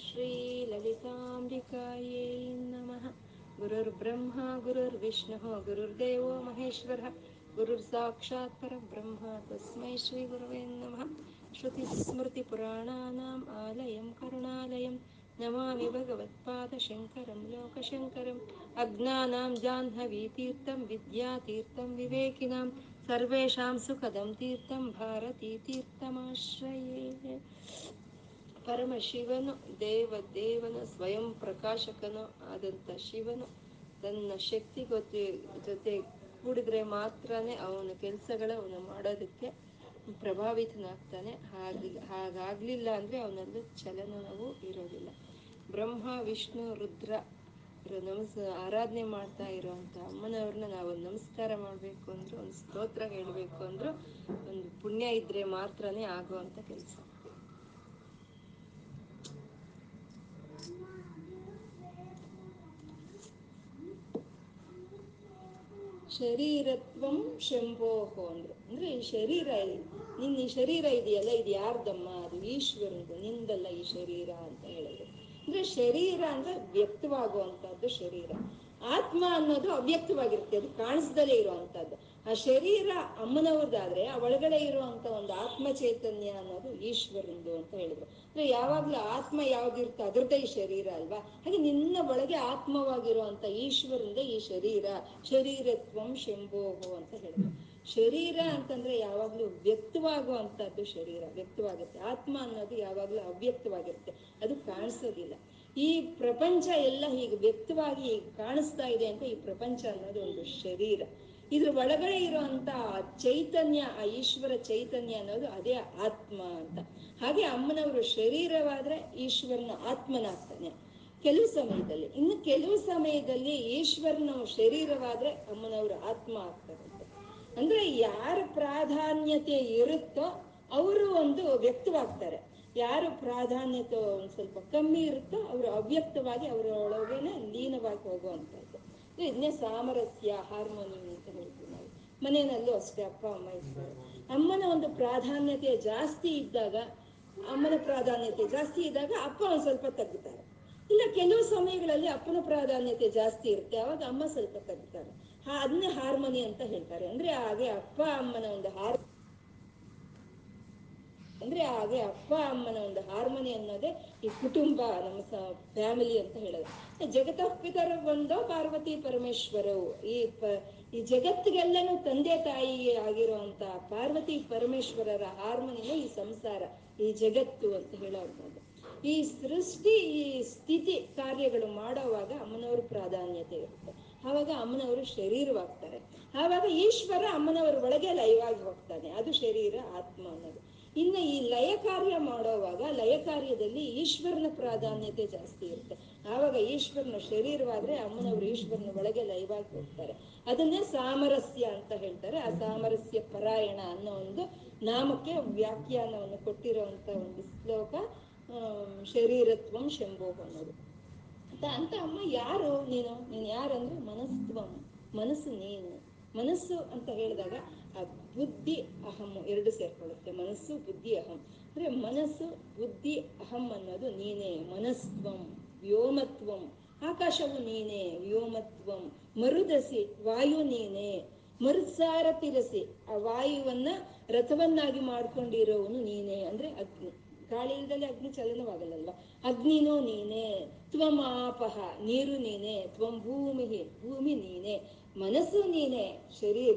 श्रीललिताम्बिकायै नमः। गुरुर्ब्रह्मा गुरुर्विष्णुः गुरुर्देवो महेश्वरः गुरुर्साक्षात् परब्रह्म। तस्मै श्रीगुरवे नमः। श्रुतिस्मृतिपुराणानाम् आलयं करुणालयं। नमामि भगवत्पादशङ्करं लोकशङ्करम् अज्ञानां जाह्नवीतीर्थं विद्यातीर्थं विवेकिनां। सर्वेषां सुखदं तीर्थं भारतीतीर्थमाश्रये ಪರಮಶಿವನು ದೇವ ದೇವನ, ಸ್ವಯಂ ಪ್ರಕಾಶಕನು ಆದಂಥ ಶಿವನು ತನ್ನ ಶಕ್ತಿ ಗೊತ್ತಿ ಜೊತೆ ಕೂಡಿದ್ರೆ ಮಾತ್ರನೇ ಅವನ ಕೆಲಸಗಳ ಅವನು ಮಾಡೋದಕ್ಕೆ ಪ್ರಭಾವಿತನಾಗ್ತಾನೆ. ಹಾಗೆ ಹಾಗಾಗ್ಲಿಲ್ಲ ಅಂದ್ರೆ ಅವನಲ್ಲಿ ಚಲನವೂ ಇರೋದಿಲ್ಲ. ಬ್ರಹ್ಮ, ವಿಷ್ಣು, ರುದ್ರ ನಮಸ್, ಆರಾಧನೆ ಮಾಡ್ತಾ ಇರೋವಂಥ ಅಮ್ಮನವ್ರನ್ನ ನಾವು ನಮಸ್ಕಾರ ಮಾಡಬೇಕು ಅಂದ್ರು, ಒಂದು ಸ್ತೋತ್ರ ಹೇಳಬೇಕು ಅಂದ್ರು, ಒಂದು ಪುಣ್ಯ ಇದ್ರೆ ಮಾತ್ರನೇ ಆಗುವಂಥ ಕೆಲಸ. ಶರೀರತ್ವಂ ಶಂಭೋಹೋ ಅಂದ್ರು. ಅಂದ್ರೆ ಈ ಶರೀರ ನಿನ್ನ ಈ ಶರೀರ ಇದೆಯಲ್ಲ, ಇದು ಯಾರ್ದಮ್ಮ? ಅದು ಈಶ್ವರದು, ನಿಂದಲ್ಲ ಈ ಶರೀರ ಅಂತ ಹೇಳಿದ್ರು. ಅಂದ್ರೆ ಶರೀರ ಅಂದ್ರೆ ವ್ಯಕ್ತವಾಗುವಂತಹದ್ದು ಶರೀರ. ಆತ್ಮ ಅನ್ನೋದು ಅವ್ಯಕ್ತವಾಗಿರುತ್ತೆ, ಅದು ಕಾಣಿಸ್ದಲೇ ಇರುವಂತಹದ್ದು ಆ ಶರೀರ ಅಮ್ಮನವ್ರದ್ದಾದ್ರೆ ಆ ಒಳಗಡೆ ಇರುವಂತ ಒಂದು ಆತ್ಮ ಚೈತನ್ಯ ಅನ್ನೋದು ಈಶ್ವರಂದು ಅಂತ ಹೇಳಿದ್ರು. ಅಂದ್ರೆ ಯಾವಾಗ್ಲೂ ಆತ್ಮ ಯಾವ್ದಿರುತ್ತೆ ಅದ್ರದ್ದೇ ಈ ಶರೀರ ಅಲ್ವಾ? ಹಾಗೆ ನಿನ್ನ ಒಳಗೆ ಆತ್ಮವಾಗಿರುವಂತ ಈಶ್ವರಿಂದ ಈ ಶರೀರ, ಶರೀರತ್ವಂ ಶಂಭೋಹೋ ಅಂತ ಹೇಳಿದ್ರು. ಶರೀರ ಅಂತಂದ್ರೆ ಯಾವಾಗ್ಲೂ ವ್ಯಕ್ತವಾಗುವಂತದ್ದು ಶರೀರ, ವ್ಯಕ್ತವಾಗುತ್ತೆ. ಆತ್ಮ ಅನ್ನೋದು ಯಾವಾಗ್ಲೂ ಅವ್ಯಕ್ತವಾಗಿರುತ್ತೆ. ಅದು ಕಾಣಿಸೋದಿಲ್ಲ. ಈ ಪ್ರಪಂಚ ಎಲ್ಲ ಹೀಗೆ ವ್ಯಕ್ತವಾಗಿ ಕಾಣಿಸ್ತಾ ಇದೆ ಅಂತ ಈ ಪ್ರಪಂಚ ಅನ್ನೋದು ಒಂದು ಶರೀರ. ಇದ್ರ ಒಳಗಡೆ ಇರುವಂತ ಚೈತನ್ಯ, ಆ ಈಶ್ವರ ಚೈತನ್ಯ ಅನ್ನೋದು ಅದೇ ಆತ್ಮ ಅಂತ. ಹಾಗೆ ಅಮ್ಮನವರು ಶರೀರವಾದ್ರೆ ಈಶ್ವರನ ಆತ್ಮನಾಗ್ತಾನೆ. ಕೆಲವು ಸಮಯದಲ್ಲಿ, ಇನ್ನು ಕೆಲವು ಸಮಯದಲ್ಲಿ ಈಶ್ವರನ ಶರೀರವಾದ್ರೆ ಅಮ್ಮನವರು ಆತ್ಮ ಆಗ್ತಾರೆ ಅಂದ್ರೆ ಯಾರ ಪ್ರಾಧಾನ್ಯತೆ ಇರುತ್ತೋ ಅವರು ಒಂದು ವ್ಯಕ್ತವಾಗ್ತಾರೆ. ಯಾರು ಪ್ರಾಧಾನ್ಯತೆ ಒಂದು ಸ್ವಲ್ಪ ಕಮ್ಮಿ ಇರುತ್ತೋ ಅವರು ಅವ್ಯಕ್ತವಾಗಿ ಅವರ ಒಳಗೇನೆ ಲೀನವಾಗಿ ಹೋಗುವಂತದ್ದು ಇದನ್ನೇ ಸಾಮರಸ್ಯ ಹಾರ್ಮೋನಿ ಅಂತ ಹೇಳ್ತೀವಿ ನಾವು. ಮನೆಯಲ್ಲೂ ಅಷ್ಟೇ ಅಪ್ಪ, ಅಮ್ಮ ಇರ್ತಾರೆ. ಅಮ್ಮನ ಒಂದು ಪ್ರಾಧಾನ್ಯತೆ ಜಾಸ್ತಿ ಇದ್ದಾಗ, ಅಮ್ಮನ ಪ್ರಾಧಾನ್ಯತೆ ಜಾಸ್ತಿ ಇದ್ದಾಗ ಅಪ್ಪ ಒಂದ್ ಸ್ವಲ್ಪ ತಗ್ಗುತ್ತಾರೆ ಇಲ್ಲ, ಕೆಲವು ಸಮಯಗಳಲ್ಲಿ ಅಪ್ಪನ ಪ್ರಾಧಾನ್ಯತೆ ಜಾಸ್ತಿ ಇರುತ್ತೆ. ಅವಾಗ ಅಮ್ಮ ಸ್ವಲ್ಪ ತಗ್ತಾರೆ. ಅದನ್ನೇ ಹಾರ್ಮೋನಿ ಅಂತ ಹೇಳ್ತಾರೆ. ಅಂದ್ರೆ ಹಾಗೆ ಅಪ್ಪ, ಅಮ್ಮನ ಒಂದು ಅಂದ್ರೆ ಹಾಗೆ ಅಪ್ಪ, ಅಮ್ಮನ ಒಂದು ಹಾರ್ಮನಿ ಅನ್ನೋದೇ ಈ ಕುಟುಂಬ, ನಮ್ಮ ಫ್ಯಾಮಿಲಿ ಅಂತ ಹೇಳೋದು. ಜಗತಪಿತರ ಬಂದೋ ಪಾರ್ವತಿ ಪರಮೇಶ್ವರವು ಈ ಈ ಜಗತ್ತಿಗೆಲ್ಲನೂ ತಂದೆ, ತಾಯಿ ಆಗಿರುವಂತ ಪಾರ್ವತಿ, ಪರಮೇಶ್ವರರ ಹಾರ್ಮೋನಿನೇ ಈ ಸಂಸಾರ, ಈ ಜಗತ್ತು ಅಂತ ಹೇಳಬಹುದು ಈ ಸೃಷ್ಟಿ, ಈ ಸ್ಥಿತಿ ಕಾರ್ಯಗಳು ಮಾಡೋವಾಗ ಅಮ್ಮನವ್ರ ಪ್ರಾಧಾನ್ಯತೆ ಇರುತ್ತೆ. ಆವಾಗ ಅಮ್ಮನವರು ಶರೀರವಾಗ್ತಾರೆ. ಆವಾಗ ಈಶ್ವರ ಅಮ್ಮನವರ ಒಳಗೆ ಲಯವಾಗಿ ಹೋಗ್ತಾನೆ. ಅದು ಶರೀರ, ಆತ್ಮ ಅನ್ನೋದು. ಇನ್ನು ಈ ಲಯ ಕಾರ್ಯ ಮಾಡೋವಾಗ ಲಯ ಕಾರ್ಯದಲ್ಲಿ ಈಶ್ವರನ ಪ್ರಾಧಾನ್ಯತೆ ಜಾಸ್ತಿ ಇರುತ್ತೆ. ಆವಾಗ ಈಶ್ವರನ ಶರೀರವಾದ್ರೆ ಅಮ್ಮನವರು ಈಶ್ವರನ ಒಳಗೆ ಲಯವಾಗಿ ಹೋಗ್ತಾರೆ. ಅದನ್ನೇ ಸಾಮರಸ್ಯ ಅಂತ ಹೇಳ್ತಾರೆ. ಆ ಸಾಮರಸ್ಯ ಪರಾಯಣ ಅನ್ನೋ ಒಂದು ನಾಮಕ್ಕೆ ವ್ಯಾಖ್ಯಾನವನ್ನು ಕೊಟ್ಟಿರುವಂತ ಒಂದು ಶ್ಲೋಕ ಶರೀರತ್ವಂ ಶಂಭೋ ಅನ್ನೋದು. ಅಂತ ಅಂತ ಅಮ್ಮ ಯಾರು ನೀನು? ನೀನು ಯಾರಂದ್ರೆ ಮನಸ್ತ್ವಂ, ಮನಸ್ಸು ನೀನು. ಮನಸ್ಸು ಅಂತ ಹೇಳಿದಾಗ ಆ ಬುದ್ಧಿ ಅಹಂ ಎರಡು ಸೇರ್ಕೊಳ್ಳುತ್ತೆ, ಮನಸ್ಸು, ಬುದ್ಧಿ, ಅಹಂ. ಅಂದ್ರೆ ಮನಸ್ಸು, ಬುದ್ಧಿ, ಅಹಂ ಅನ್ನೋದು ನೀನೇ, ಮನಸ್ತ್ವಂ, ವ್ಯೋಮತ್ವಂ. ಆಕಾಶವು ನೀನೇ, ವ್ಯೋಮತ್ವಂ. ಮರುದಸಿ, ವಾಯು ನೀನೇ. ಮರುಸಾರ ತಿರಸಿ, ಆ ವಾಯುವನ್ನ ರಥವನ್ನಾಗಿ ಮಾಡ್ಕೊಂಡಿರೋವನು ನೀನೇ. ಅಂದ್ರೆ ಅಗ್ನಿ, ಗಾಳಿ ಇಲ್ದಲ್ಲಿ ಅಗ್ನಿ ಚಲನವಾಗಲ್ಲಲ್ವಾ ಅಗ್ನಿನೂ ನೀನೇ, ತ್ವಮಾಪಹ, ನೀರು ನೀನೆ, ತ್ವಂ ಭೂಮಿ ಭೂಮಿ ನೀನೆ. ಮನಸ್ಸು ನೀನೆ, ಶರೀರ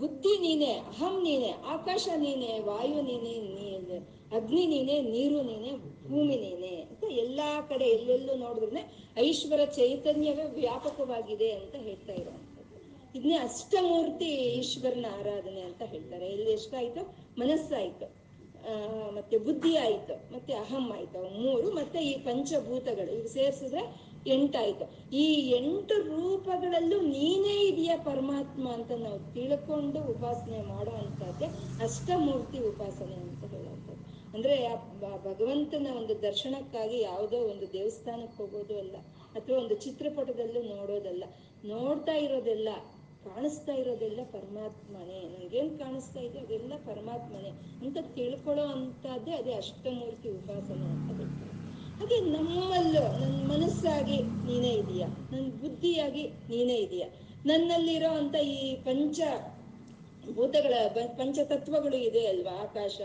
ಬುದ್ಧಿ ನೀನೆ, ಅಹಂ ನೀನೆ, ಆಕಾಶ ನೀನೆ, ವಾಯು ನೀನೆ ನೀನೆ ಅಗ್ನಿ ನೀನೆ, ನೀರು ನೀನೆ, ಭೂಮಿ ನೀನೆ ಅಂತ ಎಲ್ಲಾ ಕಡೆ ಎಲ್ಲೆಲ್ಲೂ ನೋಡಿದ್ರೆ ಐಶ್ವರ ಚೈತನ್ಯವೇ ವ್ಯಾಪಕವಾಗಿದೆ ಅಂತ ಹೇಳ್ತಾ ಇರುವಂತದ್ದು ಇದನ್ನೇ ಅಷ್ಟಮೂರ್ತಿ ಈಶ್ವರನ ಆರಾಧನೆ ಅಂತ ಹೇಳ್ತಾರೆ. ಇಲ್ಲಿ ಎಷ್ಟಾಯ್ತು? ಮನಸ್ಸಾಯ್ತು. ಮತ್ತೆ ಬುದ್ಧಿ ಆಯ್ತು, ಮತ್ತೆ ಅಹಂ ಆಯ್ತು. ಮೂರು ಮತ್ತೆ ಈ ಪಂಚಭೂತಗಳು. ಈಗ ಸೇರ್ಸಿದ್ರೆ ಎಂಟಾಯ್ತು. ಈ ಎಂಟು ರೂಪಗಳಲ್ಲೂ ನೀನೇ ಇದೆಯಾ ಪರಮಾತ್ಮ ಅಂತ ನಾವು ತಿಳ್ಕೊಂಡು ಉಪಾಸನೆ ಮಾಡೋ ಅಂತದ್ದೇ ಅಷ್ಟಮೂರ್ತಿ ಉಪಾಸನೆ ಅಂತ ಹೇಳುವಂಥದ್ದು ಅಂದ್ರೆ ಭಗವಂತನ ಒಂದು ದರ್ಶನಕ್ಕಾಗಿ ಯಾವುದೋ ಒಂದು ದೇವಸ್ಥಾನಕ್ಕೆ ಹೋಗೋದು ಅಲ್ಲ, ಅಥವಾ ಒಂದು ಚಿತ್ರಪಟದಲ್ಲೂ ನೋಡೋದಲ್ಲ, ನೋಡ್ತಾ ಇರೋದೆಲ್ಲ, ಕಾಣಿಸ್ತಾ ಇರೋದೆಲ್ಲ ಪರಮಾತ್ಮನೇ. ನನ್ಗೇನ್ ಕಾಣಿಸ್ತಾ ಇದೆ ಅದೆಲ್ಲ ಪರಮಾತ್ಮನೇ ಅಂತ ತಿಳ್ಕೊಳ್ಳೋ ಅಂತದ್ದೇ ಅದೇ ಅಷ್ಟಮೂರ್ತಿ ಉಪಾಸನೆ ಅಂತ ಹಾಗೆ ನಮ್ಮಲ್ಲೂ ನನ್ನ ಮನಸ್ಸಾಗಿ ನೀನೇ ಇದೀಯ. ನನ್ನ ಬುದ್ಧಿಯಾಗಿ ನೀನೇ ಇದೀಯ. ನನ್ನಲ್ಲಿರೋ ಅಂತ ಈ ಪಂಚ ಭೂತಗಳ ಪಂಚತತ್ವಗಳು ಇದೆ ಅಲ್ವಾ? ಆಕಾಶ,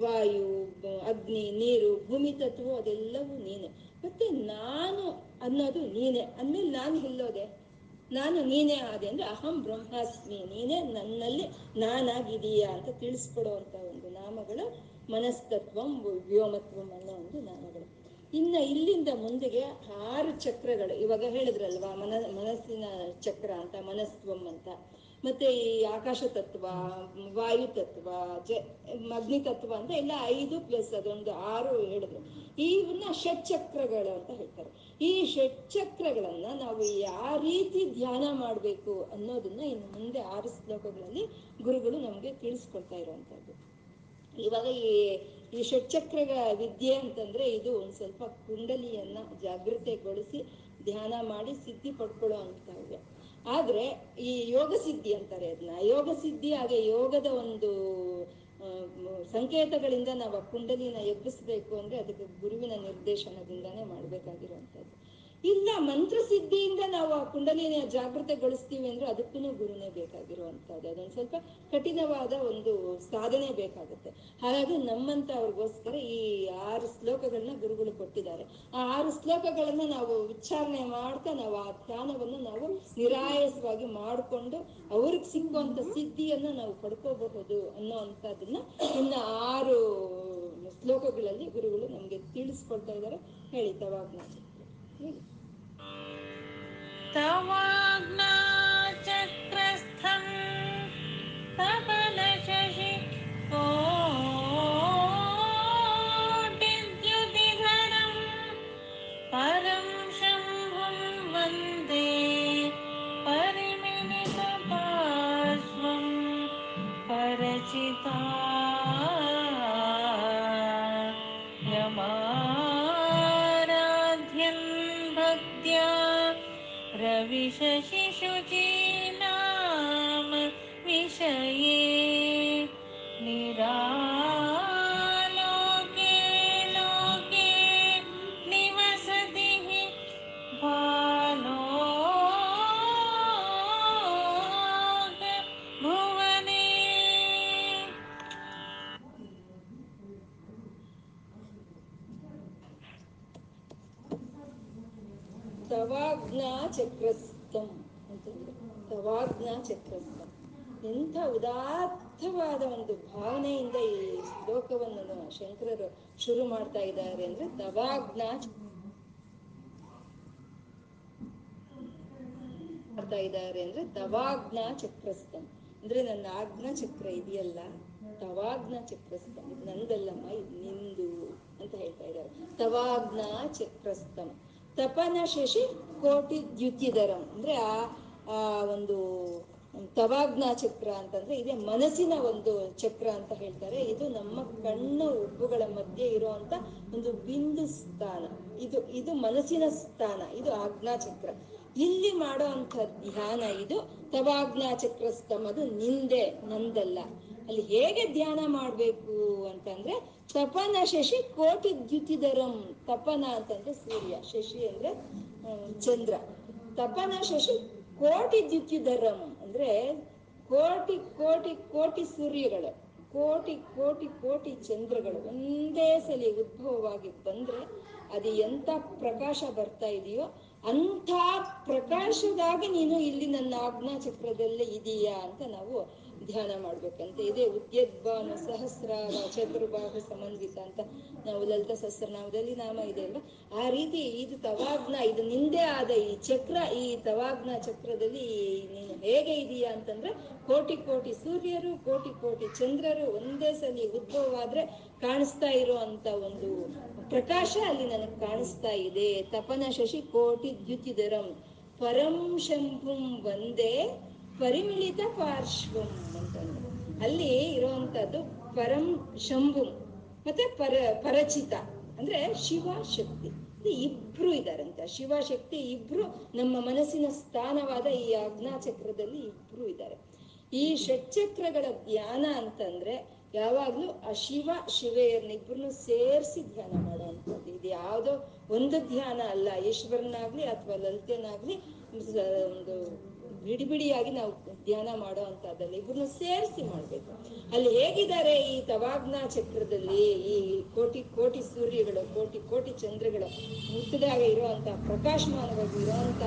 ವಾಯು, ಅಗ್ನಿ, ನೀರು, ಭೂಮಿ ತತ್ವ ಅದೆಲ್ಲವೂ ನೀನೆ. ಮತ್ತೆ ನಾನು ಅನ್ನೋದು ನೀನೆ. ಅಂದ್ಮೇಲೆ ನಾನು ಇಲ್ಲೋದೆ ನಾನು ನೀನೇ ಆದೆ ಅಂದ್ರೆ ಅಹಂ ಬ್ರಹ್ಮಾಸ್ಮಿ. ನೀನೇ ನನ್ನಲ್ಲಿ ನಾನಾಗಿದೀಯಾ ಅಂತ ತಿಳಿಸ್ಕೊಡೋ ಅಂತ ಒಂದು ನಾಮಗಳು ಮನಸ್ತತ್ವಂ, ವ್ಯೋಮತ್ವಂ ಅನ್ನೋ ಒಂದು ನಾಮಗಳು. ಇನ್ನ ಇಲ್ಲಿಂದ ಮುಂದೆಗೆ ಆರು ಚಕ್ರಗಳು. ಇವಾಗ ಹೇಳಿದ್ರಲ್ವಾ, ಮನ, ಮನಸ್ಸಿನ ಚಕ್ರ ಅಂತ, ಮನಸ್ತ್ವಂ ಅಂತ. ಮತ್ತೆ ಈ ಆಕಾಶ ತತ್ವ, ವಾಯು ತತ್ವ, ಜ, ಅಗ್ನಿ ತತ್ವ ಅಂತ ಎಲ್ಲ ಐದು ಪ್ಲಸ್ ಅದೊಂದು ಆರು ಹೇಳಿದ್ರು. ಇವನ್ನ ಷಟ್ಚಕ್ರಗಳು ಅಂತ ಹೇಳ್ತಾರೆ. ಈ ಷಟ್ಚಕ್ರಗಳನ್ನ ನಾವು ಯಾವ ರೀತಿ ಧ್ಯಾನ ಮಾಡಬೇಕು ಅನ್ನೋದನ್ನ ಇನ್ನು ಮುಂದೆ ಆರು ಶ್ಲೋಕಗಳಲ್ಲಿ ಗುರುಗಳು ನಮ್ಗೆ ತಿಳಿಸ್ಕೊಳ್ತಾ ಇರುವಂತದ್ದು ಇವಾಗ ಈ ಈ ಷಟ್ಚಕ್ರಗಳ ವಿದ್ಯೆ ಅಂತಂದ್ರೆ ಇದು ಒಂದು ಸ್ವಲ್ಪ ಕುಂಡಲಿಯನ್ನ ಜಾಗೃತೆಗೊಳಿಸಿ ಧ್ಯಾನ ಮಾಡಿ ಸಿದ್ಧಿ ಪಡ್ಕೊಳ್ಳೋ ಇದೆ. ಆದ್ರೆ ಈ ಯೋಗ ಸಿದ್ಧಿ ಅಂತಾರೆ ಅದನ್ನ ಯೋಗ ಸಿದ್ಧಿ ಹಾಗೆ ಯೋಗದ ಒಂದು ಸಂಕೇತಗಳಿಂದ ನಾವು ಆ ಕುಂಡಲಿನ ಎಬ್ಬಿಸ್ಬೇಕು ಅಂದ್ರೆ ಅದಕ್ಕೆ ಗುರುವಿನ ನಿರ್ದೇಶನದಿಂದನೇ ಮಾಡ್ಬೇಕಾಗಿರುವಂತದ್ದು ಇಲ್ಲ ಮಂತ್ರ ಸಿದ್ಧಿಯಿಂದ ನಾವು ಆ ಕುಂಡಲಿನ ಜಾಗೃತೆಗೊಳಿಸ್ತೀವಿ ಅಂದ್ರೆ ಅದಕ್ಕೂ ಗುರುನೇ ಬೇಕಾಗಿರುವಂತಹದ್ದು ಅದೊಂದು ಸ್ವಲ್ಪ ಕಠಿಣವಾದ ಒಂದು ಸಾಧನೆ ಬೇಕಾಗುತ್ತೆ. ಹಾಗಾಗಿ ನಮ್ಮಂತ ಅವ್ರಿಗೋಸ್ಕರ ಈ ಆರು ಶ್ಲೋಕಗಳನ್ನ ಗುರುಗಳು ಕೊಟ್ಟಿದ್ದಾರೆ. ಆ ಆರು ಶ್ಲೋಕಗಳನ್ನ ನಾವು ಉಚ್ಚಾರಣೆ ಮಾಡ್ತಾ ನಾವು ಆ ಧ್ಯಾನವನ್ನು ನಾವು ನಿರಾಯಸವಾಗಿ ಮಾಡಿಕೊಂಡು ಅವ್ರಿಗೆ ಸಿಕ್ಕುವಂತ ಸಿದ್ಧಿಯನ್ನು ನಾವು ಪಡ್ಕೋಬಹುದು ಅನ್ನೋ ಅಂತದನ್ನ ಇನ್ನ ಆರು ಶ್ಲೋಕಗಳಲ್ಲಿ ಗುರುಗಳು ನಮ್ಗೆ ತಿಳಿಸ್ಕೊಡ್ತಾ ಇದ್ದಾರೆ. ಹೇಳಿ. तवाग्नाचक्रस्थं तव ತವಾಜ್ಞಾ ಚಕ್ರಸ್ಥಂ ಅಂತಂದ್ರೆ ತವಾಜ್ಞಾ ಚಕ್ರಸ್ಥಂ. ಎಂಥ ಉದಾತ್ತವಾದ ಒಂದು ಭಾವನೆಯಿಂದ ಈ ಶ್ಲೋಕವನ್ನು ಶಂಕರರು ಶುರು ಮಾಡ್ತಾ ಇದ್ದಾರೆ ಅಂದ್ರೆ ತವಾಜ್ಞಾ ಮಾಡ್ತಾ ಇದ್ದಾರೆ ಅಂದ್ರೆ ತವಾಜ್ಞಾ ಚಕ್ರಸ್ಥಂ. ಅಂದ್ರೆ ನನ್ನ ಆಜ್ಞಾ ಚಕ್ರ ಇದೆಯಲ್ಲ, ತವಾಜ್ಞಾ ಚಕ್ರಸ್ಥಂ. ನಂದಲ್ಲಮ್ಮ, ಇದು ನಿಂದು ಅಂತ ಹೇಳ್ತಾ ಇದ್ದಾರೆ. ತವಾಜ್ಞಾ ಚಕ್ರಸ್ಥಂ. ತಪನ ಶಶಿ ಕೋಟಿ ದ್ಯುತಿಧರಂ. ಅಂದ್ರೆ ಆ ಒಂದು ತವಾಜ್ಞಾ ಚಕ್ರ ಅಂತಂದ್ರೆ ಇದೇ ಮನಸ್ಸಿನ ಒಂದು ಚಕ್ರ ಅಂತ ಹೇಳ್ತಾರೆ. ಇದು ನಮ್ಮ ಕಣ್ಣು ಉಬ್ಬುಗಳ ಮಧ್ಯೆ ಇರುವಂತ ಒಂದು ಬಿಂದು ಸ್ಥಾನ. ಇದು ಇದು ಮನಸ್ಸಿನ ಸ್ಥಾನ. ಇದು ಆಜ್ಞಾ ಚಕ್ರ. ಇಲ್ಲಿ ಮಾಡೋ ಅಂತ ಧ್ಯಾನ ಇದು ತವಾಜ್ಞಾ ಚಕ್ರಸ್ಥಂ ಅದು ನಿಂದೆ ನಂದಲ್ಲ. ಅಲ್ಲಿ ಹೇಗೆ ಧ್ಯಾನ ಮಾಡ್ಬೇಕು ಅಂತಂದ್ರೆ ತಪನ ಶಶಿ ಕೋಟಿ ದ್ಯುತಿಧರಂ ತಪನ ಅಂತಂದ್ರೆ ಸೂರ್ಯ, ಶಶಿ ಅಂದ್ರೆ ಚಂದ್ರ. ತಪನ ಶಶಿ ಕೋಟಿ ದ್ಯುತಿಧರಂ ಅಂದ್ರೆ ಕೋಟಿ ಕೋಟಿ ಕೋಟಿ ಸೂರ್ಯಗಳು, ಕೋಟಿ ಕೋಟಿ ಕೋಟಿ ಚಂದ್ರಗಳು ಒಂದೇ ಸಲ ಉದ್ಭವವಾಗಿ ಬಂದ್ರೆ ಅದು ಎಂತ ಪ್ರಕಾಶ ಬರ್ತಾ ಇದೆಯೋ ಅಂಥ ಪ್ರಕಾಶದಾಗಿ ನೀನು ಇಲ್ಲಿ ನನ್ನ ಆಜ್ಞಾ ಚಕ್ರದಲ್ಲೇ ಇದೀಯಾ ಅಂತ ನಾವು ಧ್ಯಾನ ಮಾಡ್ಬೇಕಂತ. ಇದೇ ಉದ್ಯದ್ಭಾನು, ಸಹಸ್ರಾರ ಚತುರ್ಭಾಗ ಸಮನ್ವಿತ ಅಂತ ನಾವು ಲಲಿತ ಸಹಸ್ರನಾಮದಲ್ಲಿ ನಾಮ ಇದೆ ಅಲ್ವಾ? ಆ ರೀತಿ ಇದು ತವಾಗ್ನ ಇದು ನಿಂದೆ ಆದ ಈ ಚಕ್ರ, ಈ ತವಾಗ್ನ ಚಕ್ರದಲ್ಲಿ ನೀನು ಹೇಗೆ ಇದೀಯಾ ಅಂತಂದ್ರೆ ಕೋಟಿ ಕೋಟಿ ಸೂರ್ಯರು, ಕೋಟಿ ಕೋಟಿ ಚಂದ್ರರು ಒಂದೇ ಸಲಿ ಉದ್ಭವವಾದ್ರೆ ಕಾಣಿಸ್ತಾ ಇರುವಂತ ಒಂದು ಪ್ರಕಾಶ ಅಲ್ಲಿ ನನಗೆ ಕಾಣಿಸ್ತಾ ಇದೆ. ತಪನ ಶಶಿ ಕೋಟಿ ದ್ಯುತಿಧರಂ. ಪರಂ ಶಂಭುಂ ಒಂದೇ ಪರಿಮಿಳಿತ ಪಾರ್ಶ್ವಂ ಅಂತಂದ್ರೆ. ಅಲ್ಲಿ ಇರುವಂತದ್ದು ಪರಂ ಶಂಭು, ಮತ್ತೆ ಪರ, ಪರಚಿತ, ಅಂದ್ರೆ ಶಿವಶಕ್ತಿ. ಇಬ್ರು ಇದಾರಂತ ಶಿವಶಕ್ತಿ ಇಬ್ರು ನಮ್ಮ ಮನಸ್ಸಿನ ಸ್ಥಾನವಾದ ಈ ಆಜ್ಞಾ ಚಕ್ರದಲ್ಲಿ ಇಬ್ರು ಇದ್ದಾರೆ. ಈ ಷಟ್ಚಕ್ರಗಳ ಧ್ಯಾನ ಅಂತಂದ್ರೆ ಯಾವಾಗ್ಲೂ ಆ ಶಿವ ಶಿವೆಯನ್ನಿಬ್ರು ಸೇರಿಸಿ ಧ್ಯಾನ ಮಾಡುವಂಥದ್ದು. ಇದು ಯಾವುದೋ ಒಂದು ಧ್ಯಾನ ಅಲ್ಲ. ಈಶ್ವರನಾಗ್ಲಿ ಅಥವಾ ಲಲಿತೆನಾಗ್ಲಿ ಒಂದು ಬಿಡಿ ಬಿಡಿಯಾಗಿ ನಾವು ಧ್ಯಾನ ಮಾಡೋ ಅಂತದ್ದಲ್ಲ ಇವ್ರನ್ನ ಸೇರಿಸಿ ಮಾಡ್ಬೇಕು. ಅಲ್ಲಿ ಹೇಗಿದ್ದಾರೆ ಈ ತವಾಗ್ನ ಚಕ್ರದಲ್ಲಿ ಈ ಕೋಟಿ ಕೋಟಿ ಸೂರ್ಯಗಳು, ಕೋಟಿ ಕೋಟಿ ಚಂದ್ರಗಳು ಮುಟ್ಟದಾಗ ಇರುವಂತ ಪ್ರಕಾಶಮಾನವಾಗಿ ಇರುವಂತ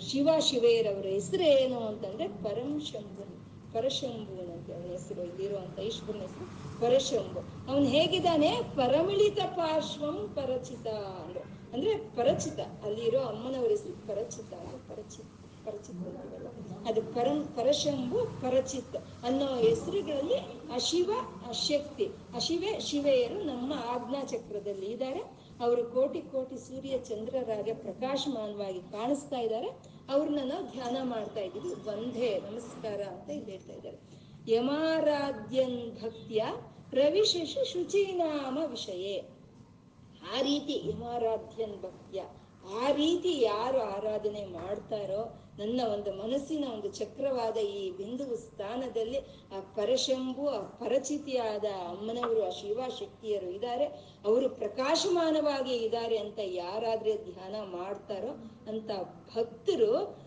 ಶಿವ ಶಿವೆಯರವರ ಹೆಸರು ಏನು ಅಂತಂದ್ರೆ ಪರಂ ಶಂಭು ಪರಶಂಭು ಅಂತ ಅವನ ಹೆಸರು. ಇಲ್ಲಿರುವಂತ ಈಶ್ವರನ ಹೆಸರು ಪರಶಂಭು. ಅವನು ಹೇಗಿದ್ದಾನೆ? ಪರಮಿಳಿತ ಪಾರ್ಶ್ವಂ ಪರಚಿತ ಅಂದ್ರೆ. ಅಂದ್ರೆ ಪರಚಿತ. ಅಲ್ಲಿರೋ ಅಮ್ಮನವರ ಹೆಸರು ಪರಚಿತ ಅಂದ್ರೆ ಪರಚಿತ. ಪರಚಿತ್ ಅಂತೀವಲ್ಲ ಅದು ಪರಂ, ಪರಶಂಭು, ಪರಚಿತ್ ಅನ್ನೋ ಹೆಸರುಗಳಲ್ಲಿ ಅಶಿವ ಅಶಕ್ತಿ ಅಶಿವೆ ಶಿವೆಯರು ನಮ್ಮ ಆಜ್ಞಾ ಚಕ್ರದಲ್ಲಿ ಇದ್ದಾರೆ. ಅವರು ಕೋಟಿ ಕೋಟಿ ಸೂರ್ಯ ಚಂದ್ರರಾಗೆ ಪ್ರಕಾಶಮಾನವಾಗಿ ಕಾಣಿಸ್ತಾ ಇದ್ದಾರೆ. ಅವ್ರನ್ನ ನಾವು ಧ್ಯಾನ ಮಾಡ್ತಾ ಇದ್ದೀವಿ. ಒಂದೇ ನಮಸ್ಕಾರ ಅಂತ ಇಲ್ಲಿ ಹೇಳ್ತಾ ಇದ್ದಾರೆ. ಯಮಾರಾಧ್ಯನ್ ಭಕ್ತಿಯ ಪ್ರವಿಶೇಷ ಶುಚಿನಾಮ ವಿಷಯೇ. ಆ ರೀತಿ ಯಮಾರಾಧ್ಯನ್ ಭಕ್ತಿಯ, ಆ ರೀತಿ ಯಾರು ಆರಾಧನೆ ಮಾಡ್ತಾರೋ ನನ್ನ ಒಂದು ಮನಸ್ಸಿನ ಒಂದು ಚಕ್ರವಾದ ಈ ಬಿಂದು ಸ್ಥಾನದಲ್ಲಿ ಆ ಪರಶಂಭು, ಆ ಪರಚಿತಿಯಾದ ಅಮ್ಮನವರು, ಆ ಶಿವ ಶಕ್ತಿಯರು ಇದ್ದಾರೆ. ಅವರು ಪ್ರಕಾಶಮಾನವಾಗಿ ಇದ್ದಾರೆ ಅಂತ ಯಾರಾದ್ರೆ ಧ್ಯಾನ ಮಾಡ್ತಾರೋ ಅಂತ ಭಕ್ತರು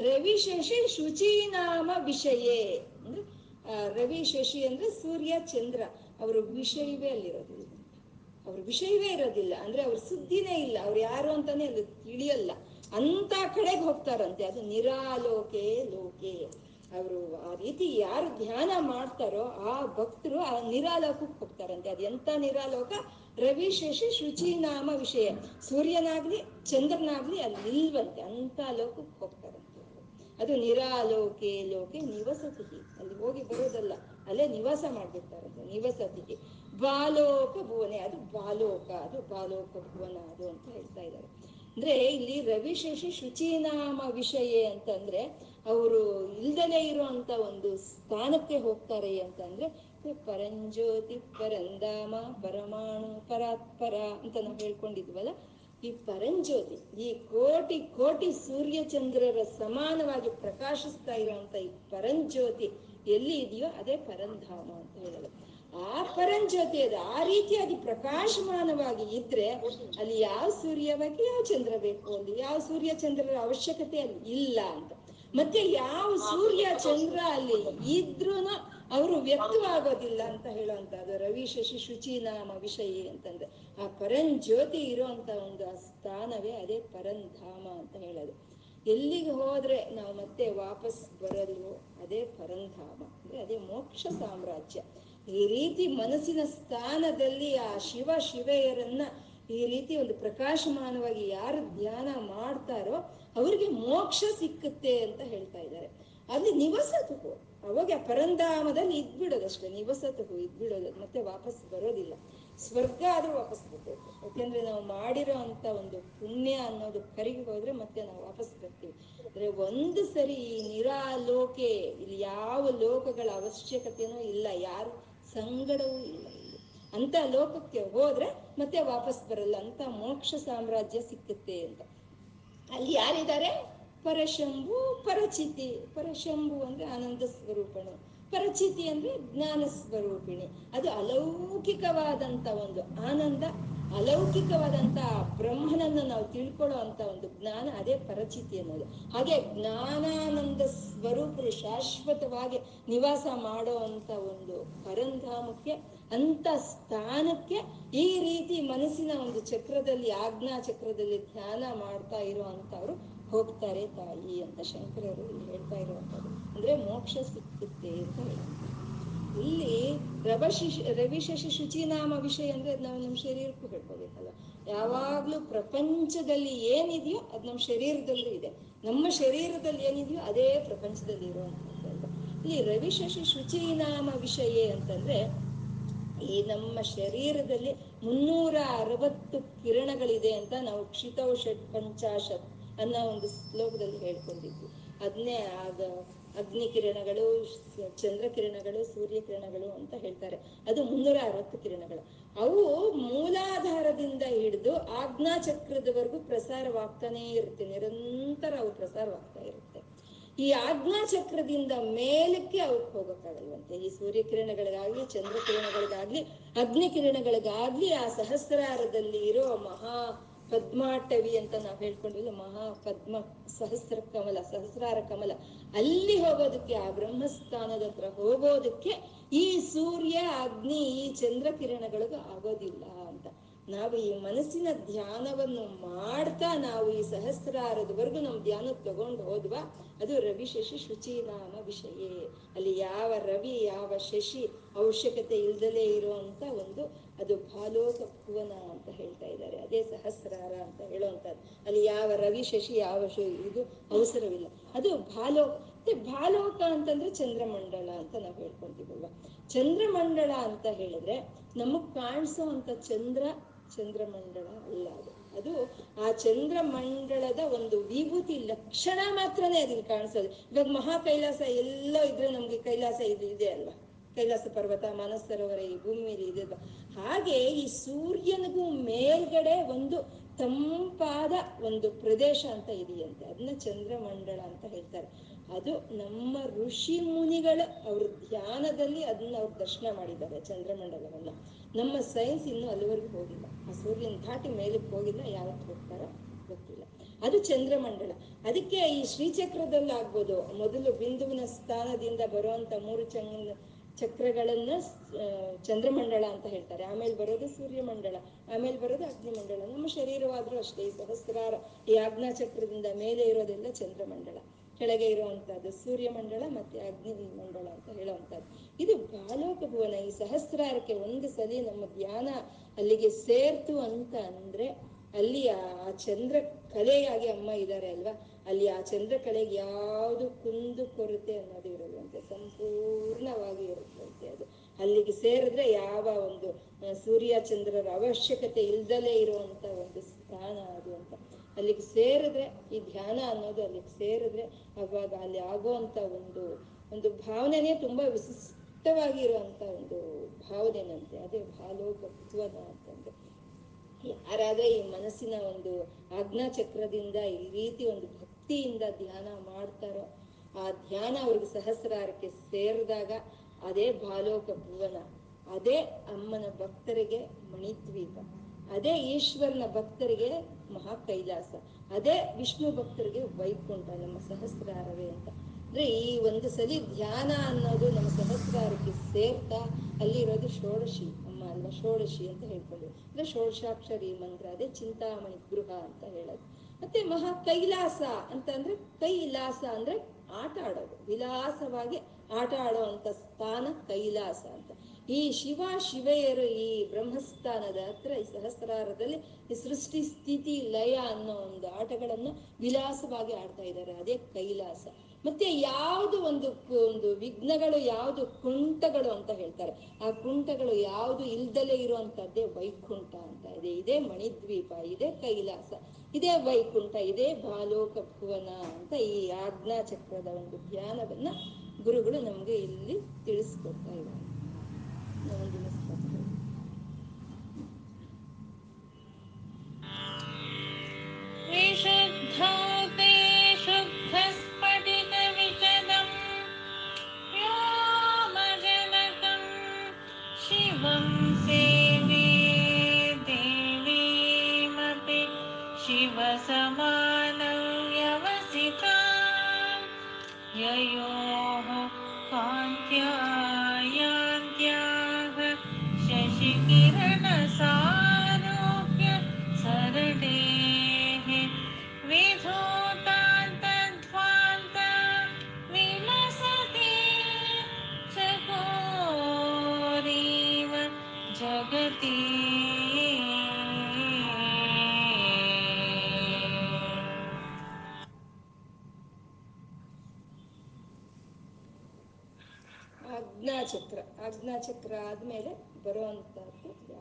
ರವಿ ಶಶಿ ಶುಚಿನಾಮ ವಿಷಯೇ. ಅಂದ್ರೆ ರವಿ ಶಶಿ ಅಂದ್ರೆ ಸೂರ್ಯ, ಚಂದ್ರ. ಅವರು ವಿಷಯವೇ ಅಲ್ಲಿರೋದಿಲ್ಲ ಅವ್ರ ವಿಷಯವೇ ಇರೋದಿಲ್ಲ. ಅಂದ್ರೆ ಅವ್ರ ಸುದ್ದಿನೇ ಇಲ್ಲ. ಅವ್ರು ಯಾರು ಅಂತಾನೆ ಅದು ತಿಳಿಯಲ್ಲ. ಅಂತ ಕಡೆಗೆ ಹೋಗ್ತಾರಂತೆ. ಅದು ನಿರಾಲೋಕೆ ಲೋಕೆ. ಅವರು ಆ ರೀತಿ ಯಾರು ಧ್ಯಾನ ಮಾಡ್ತಾರೋ ಆ ಭಕ್ತರು ಆ ನಿರಾಲೋಕಕ್ಕೆ ಹೋಗ್ತಾರಂತೆ. ಅದು ಎಂತ ನಿರಾಲೋಕ? ರವಿ ಶಶಿ ಶುಚಿನಾಮ ವಿಷಯ. ಸೂರ್ಯನಾಗ್ಲಿ, ಚಂದ್ರನಾಗ್ಲಿ ಅಲ್ಲಿ ನಿಲ್ವಂತೆ. ಅಂತ ಲೋಕಕ್ಕೆ ಹೋಗ್ತಾರಂತೆ ಅದು ನಿರಾಲೋಕೆ ಲೋಕೆ ನಿವಸತಿ ಅಲ್ಲಿ ಹೋಗಿ ಬರೋದಲ್ಲ, ಅಲ್ಲೇ ನಿವಾಸ ಮಾಡ್ಬಿಡ್ತಾರಂತೆ ನಿವಸತಿಗೆ. ಬಾಲೋಕ ಭುವನೆ. ಅದು ಬಾಲೋಕ ಅದು ಬಾಲೋಕ ಭುವನ, ಅದು ಅಂತ ಹೇಳ್ತಾ ಇದ್ದಾರೆ. ಅಂದ್ರೆ ಇಲ್ಲಿ ರವಿಶೇಷಿ ಶುಚಿನಾಮ ವಿಷಯ ಅಂತಂದ್ರೆ ಅವರು ಇಲ್ದಲೇ ಇರುವಂತ ಒಂದು ಸ್ಥಾನಕ್ಕೆ ಹೋಗ್ತಾರೆ ಅಂತಂದ್ರೆ ಪರಂಜ್ಯೋತಿ ಪರಂಧಾಮ ಪರಮಾಣು ಪರಾತ್ಪರ ಅಂತ ನಾವು ಹೇಳ್ಕೊಂಡಿದ್ವಲ್ಲ, ಈ ಪರಂಜ್ಯೋತಿ ಈ ಕೋಟಿ ಕೋಟಿ ಸೂರ್ಯ ಚಂದ್ರರ ಸಮಾನವಾಗಿ ಪ್ರಕಾಶಿಸ್ತಾ ಇರುವಂತ ಈ ಪರಂಜ್ಯೋತಿ ಎಲ್ಲಿ ಇದೆಯೋ ಅದೇ ಪರಂಧಾಮ ಅಂತ ಹೇಳೋದು. ಆ ಪರಂಜ್ಯೋತಿ ಅದು ಆ ರೀತಿಯಾಗಿ ಪ್ರಕಾಶಮಾನವಾಗಿ ಇದ್ರೆ ಅಲ್ಲಿ ಯಾವ ಸೂರ್ಯ ಬೇಕು ಯಾವ ಚಂದ್ರ ಬೇಕು ಅಲ್ಲಿ ಯಾವ ಸೂರ್ಯ ಚಂದ್ರರ ಅವಶ್ಯಕತೆ ಅಲ್ಲಿ ಇಲ್ಲ ಅಂತ. ಮತ್ತೆ ಯಾವ ಸೂರ್ಯ ಚಂದ್ರ ಅಲ್ಲಿ ಇದ್ರೂ ಅವರು ವ್ಯಕ್ತವಾಗೋದಿಲ್ಲ ಅಂತ ಹೇಳುವಂತದ್ದು ರವಿ ಶಶಿ ಶುಚಿ ನಾಮ ವಿಷಯ ಅಂತಂದ್ರೆ. ಆ ಪರಂಜ್ಯೋತಿ ಇರುವಂತ ಒಂದು ಸ್ಥಾನವೇ ಅದೇ ಪರಂಧಾಮ ಅಂತ ಹೇಳೋದು. ಎಲ್ಲಿಗೆ ಹೋದ್ರೆ ನಾವು ಮತ್ತೆ ವಾಪಸ್ ಬರಲ್ವೋ ಅದೇ ಪರಂಧಾಮ, ಅಂದ್ರೆ ಅದೇ ಮೋಕ್ಷ ಸಾಮ್ರಾಜ್ಯ. ಈ ರೀತಿ ಮನಸ್ಸಿನ ಸ್ಥಾನದಲ್ಲಿ ಆ ಶಿವ ಶಿವೆಯರನ್ನ ಈ ರೀತಿ ಒಂದು ಪ್ರಕಾಶಮಾನವಾಗಿ ಯಾರು ಧ್ಯಾನ ಮಾಡ್ತಾರೋ ಅವ್ರಿಗೆ ಮೋಕ್ಷ ಸಿಕ್ಕುತ್ತೆ ಅಂತ ಹೇಳ್ತಾ ಇದ್ದಾರೆ. ಅಲ್ಲಿ ನಿವಸತು ಅವಾಗ ಪರಂಧಾಮದಲ್ಲಿ ಇದ್ಬಿಡೋದಷ್ಟೇ ನಿವಸತು ಇದ್ಬಿಡೋದು, ಮತ್ತೆ ವಾಪಸ್ ಬರೋದಿಲ್ಲ. ಸ್ವರ್ಗ ಆದ್ರೂ ವಾಪಸ್ ಬರ್ಬೇಕು ಯಾಕೆಂದ್ರೆ ನಾವು ಮಾಡಿರೋ ಅಂತ ಒಂದು ಪುಣ್ಯ ಅನ್ನೋದು ಕರಿಗೆ ಹೋದ್ರೆ ಮತ್ತೆ ನಾವು ವಾಪಸ್ ಬರ್ತೀವಿ. ಅಂದ್ರೆ ಒಂದು ಸರಿ ಈ ನಿರಾಲೋಕೆ, ಇಲ್ಲಿ ಯಾವ ಲೋಕಗಳ ಅವಶ್ಯಕತೆನೂ ಇಲ್ಲ, ಯಾರು ಸಂಗಡವೂ ಇಲ್ಲ ಇಲ್ಲಿ. ಅಂತ ಲೋಕಕ್ಕೆ ಹೋದ್ರೆ ಮತ್ತೆ ವಾಪಸ್ ಬರಲ್ಲ. ಅಂತ ಮೋಕ್ಷ ಸಾಮ್ರಾಜ್ಯ ಸಿಕ್ಕುತ್ತೆ ಅಂತ. ಅಲ್ಲಿ ಯಾರಿದ್ದಾರೆ? ಪರಶಂಭು, ಪರಚಿತಿ. ಪರಶಂಭು ಅಂದ್ರೆ ಆನಂದ ಸ್ವರೂಪಣು. ಪರಚಿತಿ ಅಂದ್ರೆ ಜ್ಞಾನ ಸ್ವರೂಪಿಣಿ. ಅದು ಅಲೌಕಿಕವಾದಂತ ಒಂದು ಆನಂದ. ಅಲೌಕಿಕವಾದಂತ ಬ್ರಹ್ಮನನ್ನು ನಾವು ತಿಳ್ಕೊಳ್ಳೋ ಅಂತ ಒಂದು ಜ್ಞಾನ, ಅದೇ ಪರಚಿತಿ ಅನ್ನೋದು. ಹಾಗೆ ಜ್ಞಾನಾನಂದ ಸ್ವರೂಪರು ಶಾಶ್ವತವಾಗಿ ನಿವಾಸ ಮಾಡೋ ಅಂತ ಒಂದು ಪರಂಧಾಮಕ್ಕೆ ಅಂತ ಸ್ಥಾನಕ್ಕೆ ಈ ರೀತಿ ಮನಸ್ಸಿನ ಒಂದು ಚಕ್ರದಲ್ಲಿ, ಆಜ್ಞಾ ಚಕ್ರದಲ್ಲಿ ಧ್ಯಾನ ಮಾಡ್ತಾ ಇರುವಂತವ್ರು ಹೋಗ್ತಾರೆ ತಾಯಿ ಅಂತ ಶಂಕರರು ಹೇಳ್ತಾ ಇರುವಂತದ್ದು ಅಂದ್ರೆ ಮೋಕ್ಷ ಸಿಕ್ಕುತ್ತೆ ಅಂತ ಇಲ್ಲಿ ರವಶಿಶಿ ರವಿಶಶಿ ಶುಚಿನಾಮ ವಿಷಯ ಅಂದ್ರೆ ನಾವು ನಮ್ಮ ಶರೀರಕ್ಕೂ ಹೇಳ್ಕೋಬೇಕಲ್ಲ ಯಾವಾಗ್ಲೂ ಪ್ರಪಂಚದಲ್ಲಿ ಏನಿದೆಯೋ ಅದು ನಮ್ಮ ಶರೀರದಲ್ಲೂ ಇದೆ. ನಮ್ಮ ಶರೀರದಲ್ಲಿ ಏನಿದೆಯೋ ಅದೇ ಪ್ರಪಂಚದಲ್ಲಿ ಇರುವಂತದ್ದು ಇಲ್ಲಿ ರವಿಶಶಿ ಶುಚಿನಾಮ ವಿಷಯ ಅಂತಂದ್ರೆ ಈ ನಮ್ಮ ಶರೀರದಲ್ಲಿ ಮುನ್ನೂರ ಅರವತ್ತು ಕಿರಣಗಳಿದೆ ಅಂತ ನಾವು ಕ್ಷಿತೌ ಷಟ್ ಪಂಚಾಶತ್ ಅನ್ನೋ ಒಂದು ಶ್ಲೋಕದಲ್ಲಿ ಹೇಳ್ಕೊಂಡಿದ್ವಿ. ಅದನ್ನೇ ಆದ ಅಗ್ನಿ ಕಿರಣಗಳು ಚಂದ್ರ ಕಿರಣಗಳು ಸೂರ್ಯ ಕಿರಣಗಳು ಅಂತ ಹೇಳ್ತಾರೆ. ಅದು ಮುನ್ನೂರ ಅರವತ್ತು ಕಿರಣಗಳು. ಅವು ಮೂಲಾಧಾರದಿಂದ ಹಿಡಿದು ಆಜ್ಞಾ ಚಕ್ರದವರೆಗೂ ಪ್ರಸಾರವಾಗ್ತಾನೇ ಇರುತ್ತೆ. ನಿರಂತರ ಅವು ಪ್ರಸಾರವಾಗ್ತಾ ಇರುತ್ತೆ. ಈ ಆಜ್ಞಾ ಚಕ್ರದಿಂದ ಮೇಲಕ್ಕೆ ಅವಕ್ಕೆ ಹೋಗೋಕ್ಕಾಗಲ್ವಂತೆ. ಈ ಸೂರ್ಯ ಕಿರಣಗಳಿಗಾಗ್ಲಿ ಚಂದ್ರ ಕಿರಣಗಳಿಗಾಗ್ಲಿ ಅಗ್ನಿ ಕಿರಣಗಳಿಗಾಗ್ಲಿ ಆ ಸಹಸ್ರಾರದಲ್ಲಿ ಇರೋ ಮಹಾ ಪದ್ಮಾಟವಿ ಅಂತ ನಾವು ಹೇಳ್ಕೊಂಡಿಲ್ಲ ಮಹಾ ಪದ್ಮ ಸಹಸ್ರ ಕಮಲ, ಸಹಸ್ರಾರ ಕಮಲ. ಅಲ್ಲಿ ಹೋಗೋದಕ್ಕೆ, ಆ ಬ್ರಹ್ಮಸ್ಥಾನದ ಹತ್ರ ಹೋಗೋದಕ್ಕೆ ಈ ಸೂರ್ಯ, ಅಗ್ನಿ, ಈ ಚಂದ್ರ ಕಿರಣಗಳಿಗೂ ಆಗೋದಿಲ್ಲ ಅಂತ. ನಾವು ಈ ಮನಸ್ಸಿನ ಧ್ಯಾನವನ್ನು ಮಾಡ್ತಾ ನಾವು ಈ ಸಹಸ್ರಾರದವರೆಗೂ ನಮ್ಮ ಧ್ಯಾನ ತಗೊಂಡು ಹೋದ್ವಾ, ಅದು ರವಿ ಶಶಿ ಶುಚಿ ನಾಮ ವಿಷಯ. ಅಲ್ಲಿ ಯಾವ ರವಿ, ಯಾವ ಶಶಿ ಅವಶ್ಯಕತೆ ಇಲ್ದಲೇ ಇರುವಂತ ಒಂದು, ಅದು ಭಾಲೋಕ ಭುವನ ಹೇಳ್ತಾ ಇದ್ದಾರೆ. ಅದೇ ಸಹಸ್ರಾರ ಅಂತ ಹೇಳುವಂಥದ್ದು. ಅಲ್ಲಿ ಯಾವ ರವಿ ಶಶಿ, ಯಾವ ಇದು ಅವಸರವಿಲ್ಲ. ಅದು ಭಾಲೋಕ ಮತ್ತೆ ಭಾಲೋಕ ಅಂತಂದ್ರೆ ಚಂದ್ರಮಂಡಲ ಅಂತ ನಾವು ಹೇಳ್ಕೊಂತೀವಲ್ವ. ಚಂದ್ರಮಂಡಲ ಅಂತ ಹೇಳಿದ್ರೆ ನಮಗ್ ಕಾಣಿಸೋ ಅಂತ ಚಂದ್ರ ಚಂದ್ರಮಂಡಲ ಅಲ್ಲ ಅದು. ಅದು ಆ ಚಂದ್ರಮಂಡಲದ ಒಂದು ವಿಭೂತಿ ಲಕ್ಷಣ ಮಾತ್ರನೇ ಅದನ್ನ ಕಾಣಿಸೋದು. ಇವಾಗ ಮಹಾ ಕೈಲಾಸ ಎಲ್ಲ ಇದ್ರೆ ನಮ್ಗೆ ಕೈಲಾಸ ಇದು ಇದೆ ಅಲ್ವಾ. ಕೈಲಾಸ ಪರ್ವತ ಮಾನಸ ಸರೋವರ ಈ ಭೂಮಿ ಮೇಲೆ ಇದೆ ಹಾಗೆ ಈ ಸೂರ್ಯನಿಗೂ ಮೇಲ್ಗಡೆ ಒಂದು ತಂಪಾದ ಒಂದು ಪ್ರದೇಶ ಅಂತ ಇದೆಯಂತೆ. ಅದನ್ನ ಚಂದ್ರಮಂಡಲ ಅಂತ ಹೇಳ್ತಾರೆ. ಅದು ನಮ್ಮ ಋಷಿ ಮುನಿಗಳ ಅವ್ರ ಧ್ಯಾನದಲ್ಲಿ ಅದನ್ನ ಅವ್ರು ದರ್ಶನ ಮಾಡಿದ್ದಾರೆ ಚಂದ್ರಮಂಡಲವನ್ನ. ನಮ್ಮ ಸೈನ್ಸ್ ಇನ್ನೂ ಅಲ್ಲಿವರೆಗೂ ಹೋಗಿಲ್ಲ. ಆ ಸೂರ್ಯನ ದಾಟಿ ಮೇಲಕ್ಕೆ ಹೋಗಿಲ್ಲ ಯಾವತ್ತು ಹೋಗ್ತಾರೋ ಗೊತ್ತಿಲ್ಲ. ಅದು ಚಂದ್ರಮಂಡಲ. ಅದಕ್ಕೆ ಈ ಶ್ರೀಚಕ್ರದಲ್ಲಾಗ್ಬೋದು. ಮೊದಲು ಬಿಂದುವಿನ ಸ್ಥಾನದಿಂದ ಬರುವಂತ ಮೂರು ಚಂದ್ರ ಚಕ್ರಗಳನ್ನ ಚಂದ್ರಮಂಡಳ ಅಂತ ಹೇಳ್ತಾರೆ. ಆಮೇಲೆ ಬರೋದು ಸೂರ್ಯಮಂಡಳ ಆಮೇಲೆ ಬರೋದು ಅಗ್ನಿಮಂಡಲ. ನಮ್ಮ ಶರೀರವಾದ್ರೂ ಅಷ್ಟೇ, ಈ ಸಹಸ್ರಾರ ಈ ಆಜ್ಞಾ ಚಕ್ರದಿಂದ ಮೇಲೆ ಇರೋದೆಲ್ಲ ಚಂದ್ರಮಂಡಳ ಕೆಳಗೆ ಇರುವಂತಹದ್ದು ಸೂರ್ಯಮಂಡಲ ಮತ್ತೆ ಅಗ್ನಿ ಮಂಡಳ ಅಂತ ಹೇಳುವಂತಹದ್ದು. ಇದು ಬಾಲೋಕ ಭುವನ ಈ ಸಹಸ್ರಾರಕ್ಕೆ ಒಂದು ಸಲಿ ನಮ್ಮ ಧ್ಯಾನ ಅಲ್ಲಿಗೆ ಸೇರ್ತು ಅಂತ ಅಂದ್ರೆ ಅಲ್ಲಿ ಆ ಚಂದ್ರ ಕಲೆಯಾಗಿ ಅಮ್ಮ ಇದ್ದಾರೆ ಅಲ್ವಾ? ಅಲ್ಲಿ ಆ ಚಂದ್ರ ಕಲೆಗೆ ಯಾವುದು ಕುಂದು ಕೊರತೆ ಅನ್ನೋದು ಇರಲ್ವಂತೆ ಸಂಪೂರ್ಣವಾಗಿ ಇರುತ್ತಂತೆ ಅದು. ಅಲ್ಲಿಗೆ ಸೇರಿದ್ರೆ ಯಾವ ಒಂದು ಸೂರ್ಯ ಚಂದ್ರರ ಅವಶ್ಯಕತೆ ಇಲ್ದಲೇ ಇರುವಂತ ಒಂದು ಸ್ಥಾನ ಅದು ಅಂತ. ಅಲ್ಲಿಗೆ ಸೇರಿದ್ರೆ, ಈ ಧ್ಯಾನ ಅನ್ನೋದು ಅಲ್ಲಿಗೆ ಸೇರಿದ್ರೆ ಅವಾಗ ಅಲ್ಲಿ ಆಗುವಂತ ಒಂದು ಒಂದು ಭಾವನೆನೇ ತುಂಬಾ ವಿಶಿಷ್ಟವಾಗಿರುವಂತ ಒಂದು ಭಾವನೆನಂತೆ, ಅದೇ ಭಾಲೋಕತ್ವದ ಅಂತಂದ್ರೆ. ಯಾರಾದ್ರೆ ಈ ಮನಸ್ಸಿನ ಒಂದು ಆಜ್ಞಾ ಚಕ್ರದಿಂದ ಈ ರೀತಿ ಒಂದು ಭಕ್ತಿಯಿಂದ ಧ್ಯಾನ ಮಾಡ್ತಾರೋ, ಆ ಧ್ಯಾನ ಅವ್ರಿಗೆ ಸಹಸ್ರಾರಕ್ಕೆ ಸೇರಿದಾಗ ಅದೇ ಬಾಲೋಕ ಭುವನ, ಅದೇ ಅಮ್ಮನ ಭಕ್ತರಿಗೆ ಮಣಿದ್ವೀಪ, ಅದೇ ಈಶ್ವರನ ಭಕ್ತರಿಗೆ ಮಹಾ ಕೈಲಾಸ ಅದೇ ವಿಷ್ಣು ಭಕ್ತರಿಗೆ ವೈಕುಂಠ ನಮ್ಮ ಸಹಸ್ರಾರವೇ ಅಂತ. ಅಂದ್ರೆ ಈ ಒಂದು ಸಲಿ ಧ್ಯಾನ ಅನ್ನೋದು ನಮ್ಮ ಸಹಸ್ರಾರಕ್ಕೆ ಸೇರ್ತಾ ಅಲ್ಲಿರೋದು ಷೋಡಶಿ ಅಲ್ವಾ ಷೋಡಶಿ ಅಂತ ಹೇಳ್ಕೊಂಡು ಅಂದ್ರೆ ಷೋಡಶಾಕ್ಷರಿ ಮಂತ್ರ, ಅದೇ ಚಿಂತಾಮಣಿ ಗೃಹ ಅಂತ ಹೇಳೋದು. ಮತ್ತೆ ಮಹಾ ಕೈಲಾಸ ಅಂತ ಅಂದ್ರೆ, ಕೈಲಾಸ ಅಂದ್ರೆ ಆಟ ಆಡೋದು. ವಿಲಾಸವಾಗಿ ಆಟ ಆಡುವಂತ ಸ್ಥಾನ ಕೈಲಾಸ ಅಂತ. ಈ ಶಿವ ಶಿವೆಯರು ಈ ಬ್ರಹ್ಮಸ್ಥಾನದ ಹತ್ರ, ಈ ಸಹಸ್ರಾರದಲ್ಲಿ ಈ ಸೃಷ್ಟಿ ಸ್ಥಿತಿ ಲಯ ಅನ್ನೋ ಒಂದು ಆಟಗಳನ್ನ ವಿಲಾಸವಾಗಿ ಆಡ್ತಾ ಇದ್ದಾರೆ. ಅದೇ ಕೈಲಾಸ. ಮತ್ತೆ ಯಾವುದು ಒಂದು ಒಂದು ವಿಘ್ನಗಳು, ಯಾವುದು ಕುಂಟಗಳು ಅಂತ ಹೇಳ್ತಾರೆ. ಆ ಕುಂಟಗಳು ಯಾವುದು ಇಲ್ದಲೇ ಇರುವಂತದ್ದೇ ವೈಕುಂಠ ಅಂತ ಇದೆ. ಇದೇ ಮಣಿದ್ವೀಪ, ಇದೇ ಕೈಲಾಸ, ಇದೇ ವೈಕುಂಠ, ಇದೇ ಬಾಲೋಕ ಭುವನ ಅಂತ ಈ ಆಜ್ಞಾ ಚಕ್ರದ ಒಂದು ಧ್ಯಾನವನ್ನ ಗುರುಗಳು ನಮ್ಗೆ ಇಲ್ಲಿ ತಿಳಿಸ್ಕೊಡ್ತಾ ಇದ್ದಾರೆ.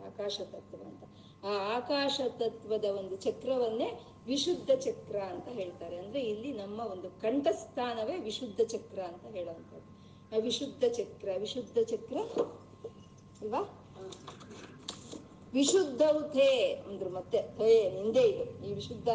ಆಕಾಶ ತತ್ವ ಅಂತ. ಆ ಆಕಾಶ ತತ್ವದ ಒಂದು ಚಕ್ರವನ್ನೇ ವಿಶುದ್ಧ ಚಕ್ರ ಅಂತ ಹೇಳ್ತಾರೆ. ಅಂದ್ರೆ ಇಲ್ಲಿ ನಮ್ಮ ಒಂದು ಕಂಠಸ್ಥಾನವೇ ವಿಶುದ್ಧ ಚಕ್ರ ಅಂತ ಹೇಳುವಂಥದ್ದು. ಆ ವಿಶುದ್ಧ ಚಕ್ರ ವಿಶುದ್ಧ ಚಕ್ರ ಅಲ್ವಾ? ವಿಶುದ್ಧೌಥೇ ಅಂದ್ರು ಮತ್ತೆ ನಿಂದೆ ಇದು. ಈ ವಿಶುದ್ಧ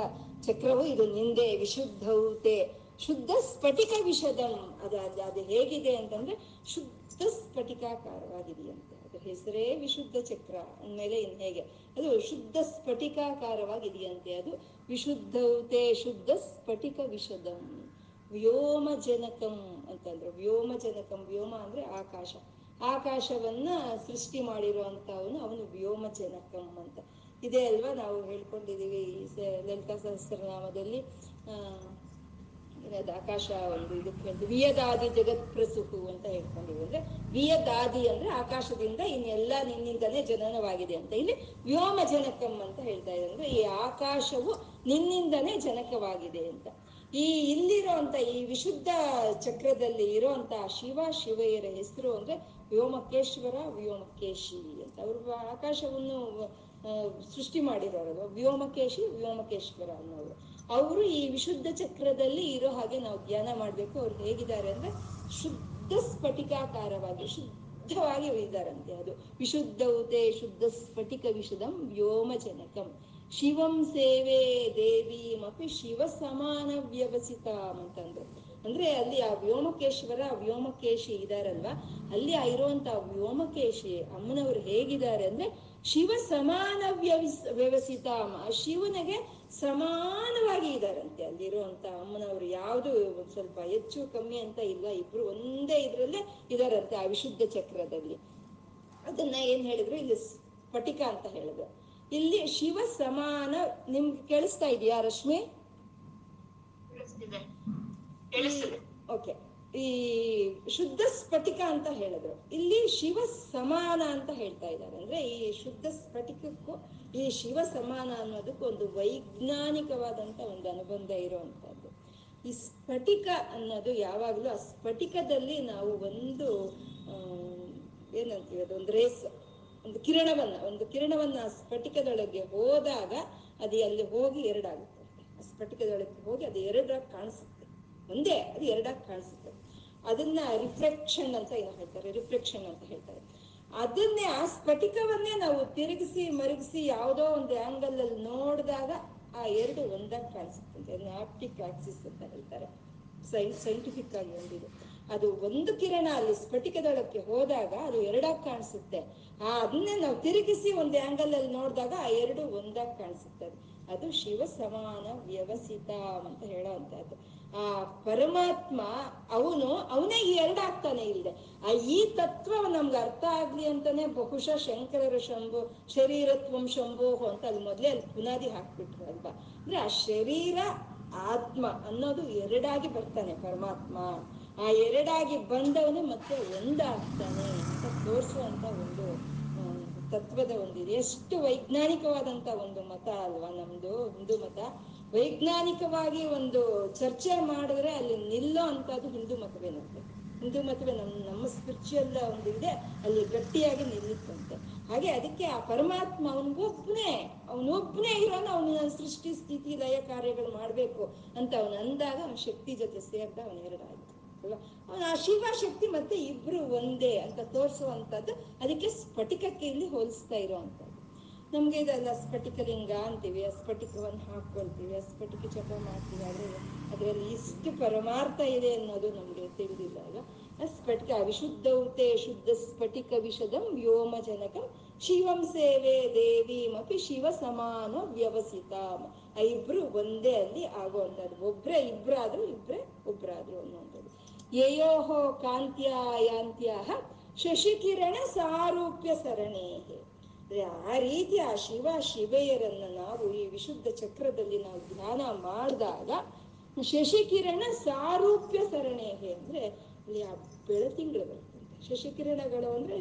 ಚಕ್ರವು ಇದು ನಿಂದೆ ವಿಶುದ್ಧೌತೆ ಶುದ್ಧ ಸ್ಫಟಿಕ ವಿಷದಂ. ಅದು ಅದು ಅದು ಹೇಗಿದೆ ಅಂತಂದ್ರೆ ಶುದ್ಧ ಸ್ಫಟಿಕಾಕಾರವಾಗಿದೆಯಂತೆ. ಅದ್ರ ಹೆಸರೇ ವಿಶುದ್ಧ ಚಕ್ರ. ಅಂದಮೇಲೆ ಇನ್ ಹೇಗೆ? ಅದು ಶುದ್ಧ ಸ್ಫಟಿಕಾಕಾರವಾಗಿದೆಯಂತೆ, ಅದು ವಿಶುದ್ಧತೆ ಶುದ್ಧ ಸ್ಫಟಿಕ ವಿಷದಂ ವ್ಯೋಮಜನಕಂ ಅಂತಂದ್ರು. ವ್ಯೋಮ ಜನಕಂ, ವ್ಯೋಮ ಅಂದ್ರೆ ಆಕಾಶ. ಆಕಾಶವನ್ನ ಸೃಷ್ಟಿ ಮಾಡಿರುವಂತವನು ಅವನು ವ್ಯೋಮ ಜನಕಂ ಅಂತ. ಇದೇ ಅಲ್ವಾ ನಾವು ಹೇಳ್ಕೊಂಡಿದೀವಿ ಈ ಲಲಿತಾ ಸಹಸ್ರನಾಮದಲ್ಲಿ. ಏನದು ಆಕಾಶ ಒಂದು ಇದಕ್ಕೆ ಹೇಳ್ತೀವಿ ವಿಯದಾದಿ ಜಗತ್ ಪ್ರಸುಹು ಅಂತ ಹೇಳ್ಕೊಂಡಿವಿ ಅಂದ್ರೆ ವಿಯದಾದಿ ಅಂದ್ರೆ ಆಕಾಶದಿಂದ ಇನ್ನೆಲ್ಲ ನಿನ್ನಿಂದನೇ ಜನನವಾಗಿದೆ ಅಂತ ಇಲ್ಲಿ ವ್ಯೋಮ ಜನಕಂ ಅಂತ ಹೇಳ್ತಾ ಇದೆ ಅಂದ್ರೆ ಈ ಆಕಾಶವು ನಿನ್ನಿಂದನೇ ಜನಕವಾಗಿದೆ ಅಂತ. ಈ ಇಲ್ಲಿರೋಂತ ಈ ವಿಶುದ್ಧ ಚಕ್ರದಲ್ಲಿ ಇರೋಂತ ಶಿವ ಶಿವೆಯರ ಹೆಸರು ಅಂದ್ರೆ ವ್ಯೋಮಕೇಶ್ವರ, ವ್ಯೋಮಕೇಶಿ ಅಂತ. ಅವರು ಆಕಾಶವನ್ನು ಸೃಷ್ಟಿ ಮಾಡಿರೋರು ವ್ಯೋಮಕೇಶಿ, ವ್ಯೋಮಕೇಶ್ವರ ಅನ್ನೋರು. ಅವರು ಈ ವಿಶುದ್ಧ ಚಕ್ರದಲ್ಲಿ ಇರೋ ಹಾಗೆ ನಾವು ಧ್ಯಾನ ಮಾಡಬೇಕು. ಅವ್ರು ಹೇಗಿದ್ದಾರೆ ಅಂದ್ರೆ ಶುದ್ಧ ಸ್ಫಟಿಕಾಕಾರವಾಗಿ, ಶುದ್ಧವಾಗಿ ಇದ್ದಾರಂತೆ ಅದು. ವಿಶುದ್ಧೌತೆ ಶುದ್ಧ ಸ್ಫಟಿಕ ವಿಶುದ್ಧಂ ವ್ಯೋಮಜನಕಂ. ಶಿವಂ ಸೇವೆ ದೇವೀಮಪಿ ಶಿವ ಸಮಾನ ವ್ಯವಸಿತ ಅಂತಂದ್ರು. ಅಂದ್ರೆ ಅಲ್ಲಿ ಆ ವ್ಯೋಮಕೇಶ್ವರ ವ್ಯೋಮಕೇಶಿ ಇದಾರಲ್ವಾ? ಅಲ್ಲಿ ಇರುವಂತ ವ್ಯೋಮಕೇಶಿ ಅಮ್ಮನವ್ರು ಹೇಗಿದ್ದಾರೆ ಅಂದ್ರೆ ಶಿವ ಸಮಾನ ವ್ಯವಸ್ಥಿತ ಶಿವನಿಗೆ ಸಮಾನವಾಗಿ ಇದಾರಂತೆ ಅಲ್ಲಿರುವಂತ ಅಮ್ಮನವರು. ಯಾವುದು ಒಂದ್ ಸ್ವಲ್ಪ ಹೆಚ್ಚು ಕಮ್ಮಿ ಅಂತ ಇಲ್ಲ. ಇಬ್ರು ಒಂದೇ ಇದ್ರಲ್ಲೇ ಇದಾರಂತೆ ಆ ವಿಶುದ್ಧ ಚಕ್ರದಲ್ಲಿ. ಅದನ್ನ ಏನ್ ಹೇಳಿದ್ರು? ಇಲ್ಲಿ ಸ್ಫಟಿಕ ಅಂತ ಹೇಳಿದ್ರು. ಇಲ್ಲಿ ಶಿವ ಸಮಾನ ನಿಮ್ಗೆ ಕೇಳಿಸ್ತಾ ಇದೆಯಾ ರಶ್ಮಿ? ಓಕೆ. ಈ ಶುದ್ಧ ಸ್ಫಟಿಕ ಅಂತ ಹೇಳಿದ್ರು. ಇಲ್ಲಿ ಶಿವ ಸಮಾನ ಅಂತ ಹೇಳ್ತಾ ಇದ್ದಾರೆ. ಅಂದ್ರೆ ಈ ಶುದ್ಧ ಸ್ಫಟಿಕಕ್ಕೂ ಈ ಶಿವ ಸಮಾನ ಅನ್ನೋದಕ್ಕೂ ಒಂದು ವೈಜ್ಞಾನಿಕವಾದಂತ ಒಂದು ಅನುಬಂಧ ಇರುವಂತಹದ್ದು ಈ ಸ್ಫಟಿಕ ಅನ್ನೋದು ಯಾವಾಗಲೂ ಆ ಸ್ಫಟಿಕದಲ್ಲಿ ನಾವು ಒಂದು ಏನಂತೀವಿ ಅದು, ಒಂದು ರೇಸ್, ಒಂದು ಕಿರಣವನ್ನ ಒಂದು ಕಿರಣವನ್ನ ಆ ಸ್ಫಟಿಕದೊಳಗೆ ಹೋದಾಗ ಅದು ಅಲ್ಲಿ ಹೋಗಿ ಎರಡಾಗುತ್ತೆ. ಸ್ಫಟಿಕದೊಳಗೆ ಹೋಗಿ ಅದು ಎರಡಾಗಿ ಕಾಣಿಸುತ್ತೆ. ಒಂದೇ, ಅದು ಎರಡಾಗಿ ಕಾಣಿಸುತ್ತೆ. ಅದನ್ನ ರಿಫ್ಲೆಕ್ಷನ್ ಅಂತ ಏನೋ ಹೇಳ್ತಾರೆ? ರಿಫ್ಲೆಕ್ಷನ್ ಅಂತ ಹೇಳ್ತಾರೆ. ಅದನ್ನೇ, ಆ ಸ್ಫಟಿಕವನ್ನೇ ನಾವು ತಿರುಗಿಸಿ, ಮರುಗಿಸಿ ಯಾವುದೋ ಒಂದು ಆಂಗಲ್ ಅಲ್ಲಿ ನೋಡಿದಾಗ ಆ ಎರಡು ಒಂದಾಗಿ ಕಾಣಿಸುತ್ತೆ ಆಪ್ಟಿಕ್ ಆಕ್ಸಿಸ್ ಅಂತ ಹೇಳ್ತಾರೆ. ಸೈ ಸೈಂಟಿಫಿಕ್ ಆಗಿ ಒಂದಿದೆ ಅದು ಒಂದು ಕಿರಣ ಅಲ್ಲಿ ಸ್ಫಟಿಕದೊಳಕ್ಕೆ ಹೋದಾಗ ಅದು ಎರಡಾಗಿ ಕಾಣಿಸುತ್ತೆ. ಆ ಅದನ್ನೇ ನಾವು ತಿರುಗಿಸಿ ಒಂದು ಆಂಗಲ್ ಅಲ್ಲಿ ನೋಡಿದಾಗ ಆ ಎರಡು ಒಂದಾಗಿ ಕಾಣಿಸುತ್ತೆ. ಅದು ಶಿವ ಸಮಾನ ವ್ಯವಸಿತ ಅಂತ ಹೇಳೋ ಆ ಪರಮಾತ್ಮ ಅವನು, ಅವನೇ ಎರಡಾಗ್ತಾನೆ ಇಲ್ಲದೆ ಆ ಈ ತತ್ವ ನಮ್ಗೆ ಅರ್ಥ ಆಗ್ಲಿ ಅಂತಾನೆ ಬಹುಶಃ ಶಂಕರರ ಶಂಭು ಶರೀರತ್ವಂ ಶಂಭೋಹು ಅಂತ ಅಲ್ಲಿ ಮೊದಲೇ ಅಲ್ಲಿ ಪುನಾದಿ ಹಾಕ್ಬಿಟ್ರು ಅಲ್ವಾ? ಅಂದ್ರೆ ಆ ಶರೀರ, ಆತ್ಮ ಅನ್ನೋದು ಎರಡಾಗಿ ಬರ್ತಾನೆ ಪರಮಾತ್ಮ. ಆ ಎರಡಾಗಿ ಬಂದವನು ಮತ್ತೆ ಒಂದಾಗ್ತಾನೆ ಅಂತ ತೋರಿಸುವಂತ ಒಂದು ತತ್ವದ ಒಂದಿದೆ ಎಷ್ಟು ವೈಜ್ಞಾನಿಕವಾದಂತ ಒಂದು ಮತ ಅಲ್ವಾ ನಮ್ದು, ಹಿಂದೂ ಮತ? ವೈಜ್ಞಾನಿಕವಾಗಿ ಒಂದು ಚರ್ಚೆ ಮಾಡಿದ್ರೆ ಅಲ್ಲಿ ನಿಲ್ಲೋ ಅಂತದ್ದು ಹಿಂದೂ ಮತವೇನಂತೆ ಹಿಂದೂ ಮತವೇ ನಮ್ಮ ನಮ್ಮ ಸ್ಪಿರಿಚುವಲ್ ಒಂದು ಇದೆ, ಅಲ್ಲಿ ಗಟ್ಟಿಯಾಗಿ ನಿಲ್ಲುತ್ತಂತೆ. ಹಾಗೆ ಅದಕ್ಕೆ ಆ ಪರಮಾತ್ಮ ಅವನಿಗೊಬ್ಬನೇ ಅವನೊಬ್ಬನೇ ಇರೋನು ಅವನ ಸೃಷ್ಟಿ, ಸ್ಥಿತಿ, ಲಯ ಕಾರ್ಯಗಳು ಮಾಡಬೇಕು ಅಂತ ಅವನು ಅಂದಾಗ ಅವನ ಶಕ್ತಿ ಜೊತೆ ಸೇರಿದ ಅವನ ಎರಡಾಯ್ತು. ಅಲ್ವಾ? ಅವನ ಆ ಶಿವ ಶಕ್ತಿ ಮತ್ತೆ ಇಬ್ರು ಒಂದೇ ಅಂತ ತೋರಿಸುವಂತದ್ದು ಅದಕ್ಕೆ ಸ್ಫಟಿಕಕ್ಕೆ ಇಲ್ಲಿ ಹೋಲಿಸ್ತಾ ಇರುವಂತದ್ದು ನಮ್ಗೆ ಇದೆಲ್ಲ ಸ್ಫಟಿಕಲಿಂಗ ಅಂತೀವಿ ಆ ಸ್ಫಟಿಕವನ್ನು ಹಾಕೊಳ್ತೀವಿ ಆ ಸ್ಫಟಿಕ ಜಪ ಮಾಡ್ತೀವಿ. ಆದ್ರೆ ಅದರಲ್ಲಿ ಇಷ್ಟು ಪರಮಾರ್ಥ ಇದೆ ಅನ್ನೋದು ನಮ್ಗೆ ತಿಳಿದಿಲ್ಲ ಅಲ್ಲ ಆ ಸ್ಫಟಿಕ ವಿಶುದ್ಧೌತೆ ಶುದ್ಧ ಸ್ಫಟಿಕ ವಿಷದಂ ವ್ಯೋಮ ಜನಕಂ ಶಿವಂ ಸೇವೆ ದೇವೀಮಪಿ ಶಿವ ಸಮಾನ ವ್ಯವಸಿತ. ಆ ಇಬ್ರು ಒಂದೇ ಅಲ್ಲಿ ಆಗುವಂತದ್ದು ಒಬ್ರೆ ಇಬ್ರಾದ್ರು, ಇಬ್ರೆ ಒಬ್ರಾದ್ರು ಅನ್ನುವಂಥದ್ದು. ಯಯೋಹೋ ಕಾಂತ್ಯಾಯಾಂತ್ಯ ಶಶಿಕಿರಣ ಸಾರೂಪ್ಯ ಸರಣೇಹೆ. ಆ ರೀತಿ ಆ ಶಿವ ಶಿವೆಯರನ್ನು ನಾವು ಈ ವಿಶುದ್ಧ ಚಕ್ರದಲ್ಲಿ ನಾವು ಧ್ಯಾನ ಮಾಡಿದಾಗ ಶಶಿಕಿರಣ ಸಾರೂಪ್ಯ ಸರಣೇಹೆ ಅಂದ್ರೆ ಅಲ್ಲಿ ಆ ಬೆಳತಿಂಗಳು ಬರ್ತಂತೆ ಶಶಿಕಿರಣಗಳು ಅಂದ್ರೆ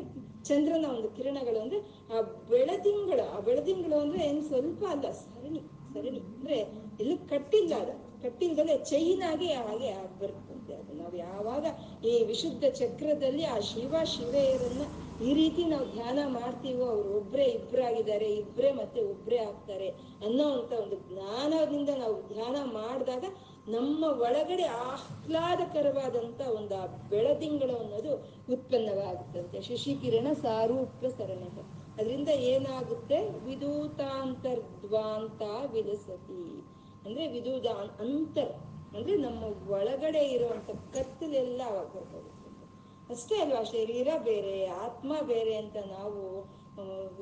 ಚಂದ್ರನ ಒಂದು ಕಿರಣಗಳು ಅಂದ್ರೆ ಆ ಬೆಳದಿಂಗಳು ಆ ಬೆಳದಿಂಗಳು ಅಂದ್ರೆ ಏನ್ ಸ್ವಲ್ಪ ಅಲ್ಲ, ಸರಣಿ ಸರಣಿ ಅಂದ್ರೆ ಎಲ್ಲೂ ಕಟ್ಟಿಲ್ಲ ಅದು ಕಟ್ಟಿಲ್ದಲೆ ಚೈನ್ ಆಗಿ ಹಾಗೆ ಆಗ್ಬರ್ತಂತೆ ಅದು. ನಾವು ಯಾವಾಗ ಈ ವಿಶುದ್ಧ ಚಕ್ರದಲ್ಲಿ ಆ ಶಿವ ಶಿವೆಯರನ್ನ ಈ ರೀತಿ ನಾವು ಧ್ಯಾನ ಮಾಡ್ತೀವೋ ಅವ್ರು ಒಬ್ರೇ ಇಬ್ರಾಗಿದ್ದಾರೆ ಇಬ್ಬರೇ ಮತ್ತೆ ಒಬ್ರೇ ಆಗ್ತಾರೆ ಅನ್ನೋ ಅಂತ ಒಂದು ಜ್ಞಾನದಿಂದ ನಾವು ಧ್ಯಾನ ಮಾಡಿದಾಗ ನಮ್ಮ ಒಳಗಡೆ ಆಹ್ಲಾದಕರವಾದಂತ ಒಂದು ಆ ಬೆಳದಿಂಗಳು ಅನ್ನೋದು ಉತ್ಪನ್ನವಾಗುತ್ತಂತೆ. ಶಶಿಕಿರಣ ಸಾರೂಪ್ಯ ಸರಣೆ ಅದರಿಂದ ಏನಾಗುತ್ತೆ? ವಿದೂತಾಂತರ್ಧ್ವಾಂತ ವಿಲಸತಿ ಅಂದ್ರೆ ವಿದೂದ ಅಂತರ್, ಅಂದ್ರೆ ನಮ್ಮ ಒಳಗಡೆ ಇರುವಂತ ಕತ್ತಲೆಲ್ಲ ಆವಾಗ ಅಷ್ಟೇ ಅಲ್ವಾ, ಶರೀರ ಬೇರೆ, ಆತ್ಮ ಬೇರೆ ಅಂತ ನಾವು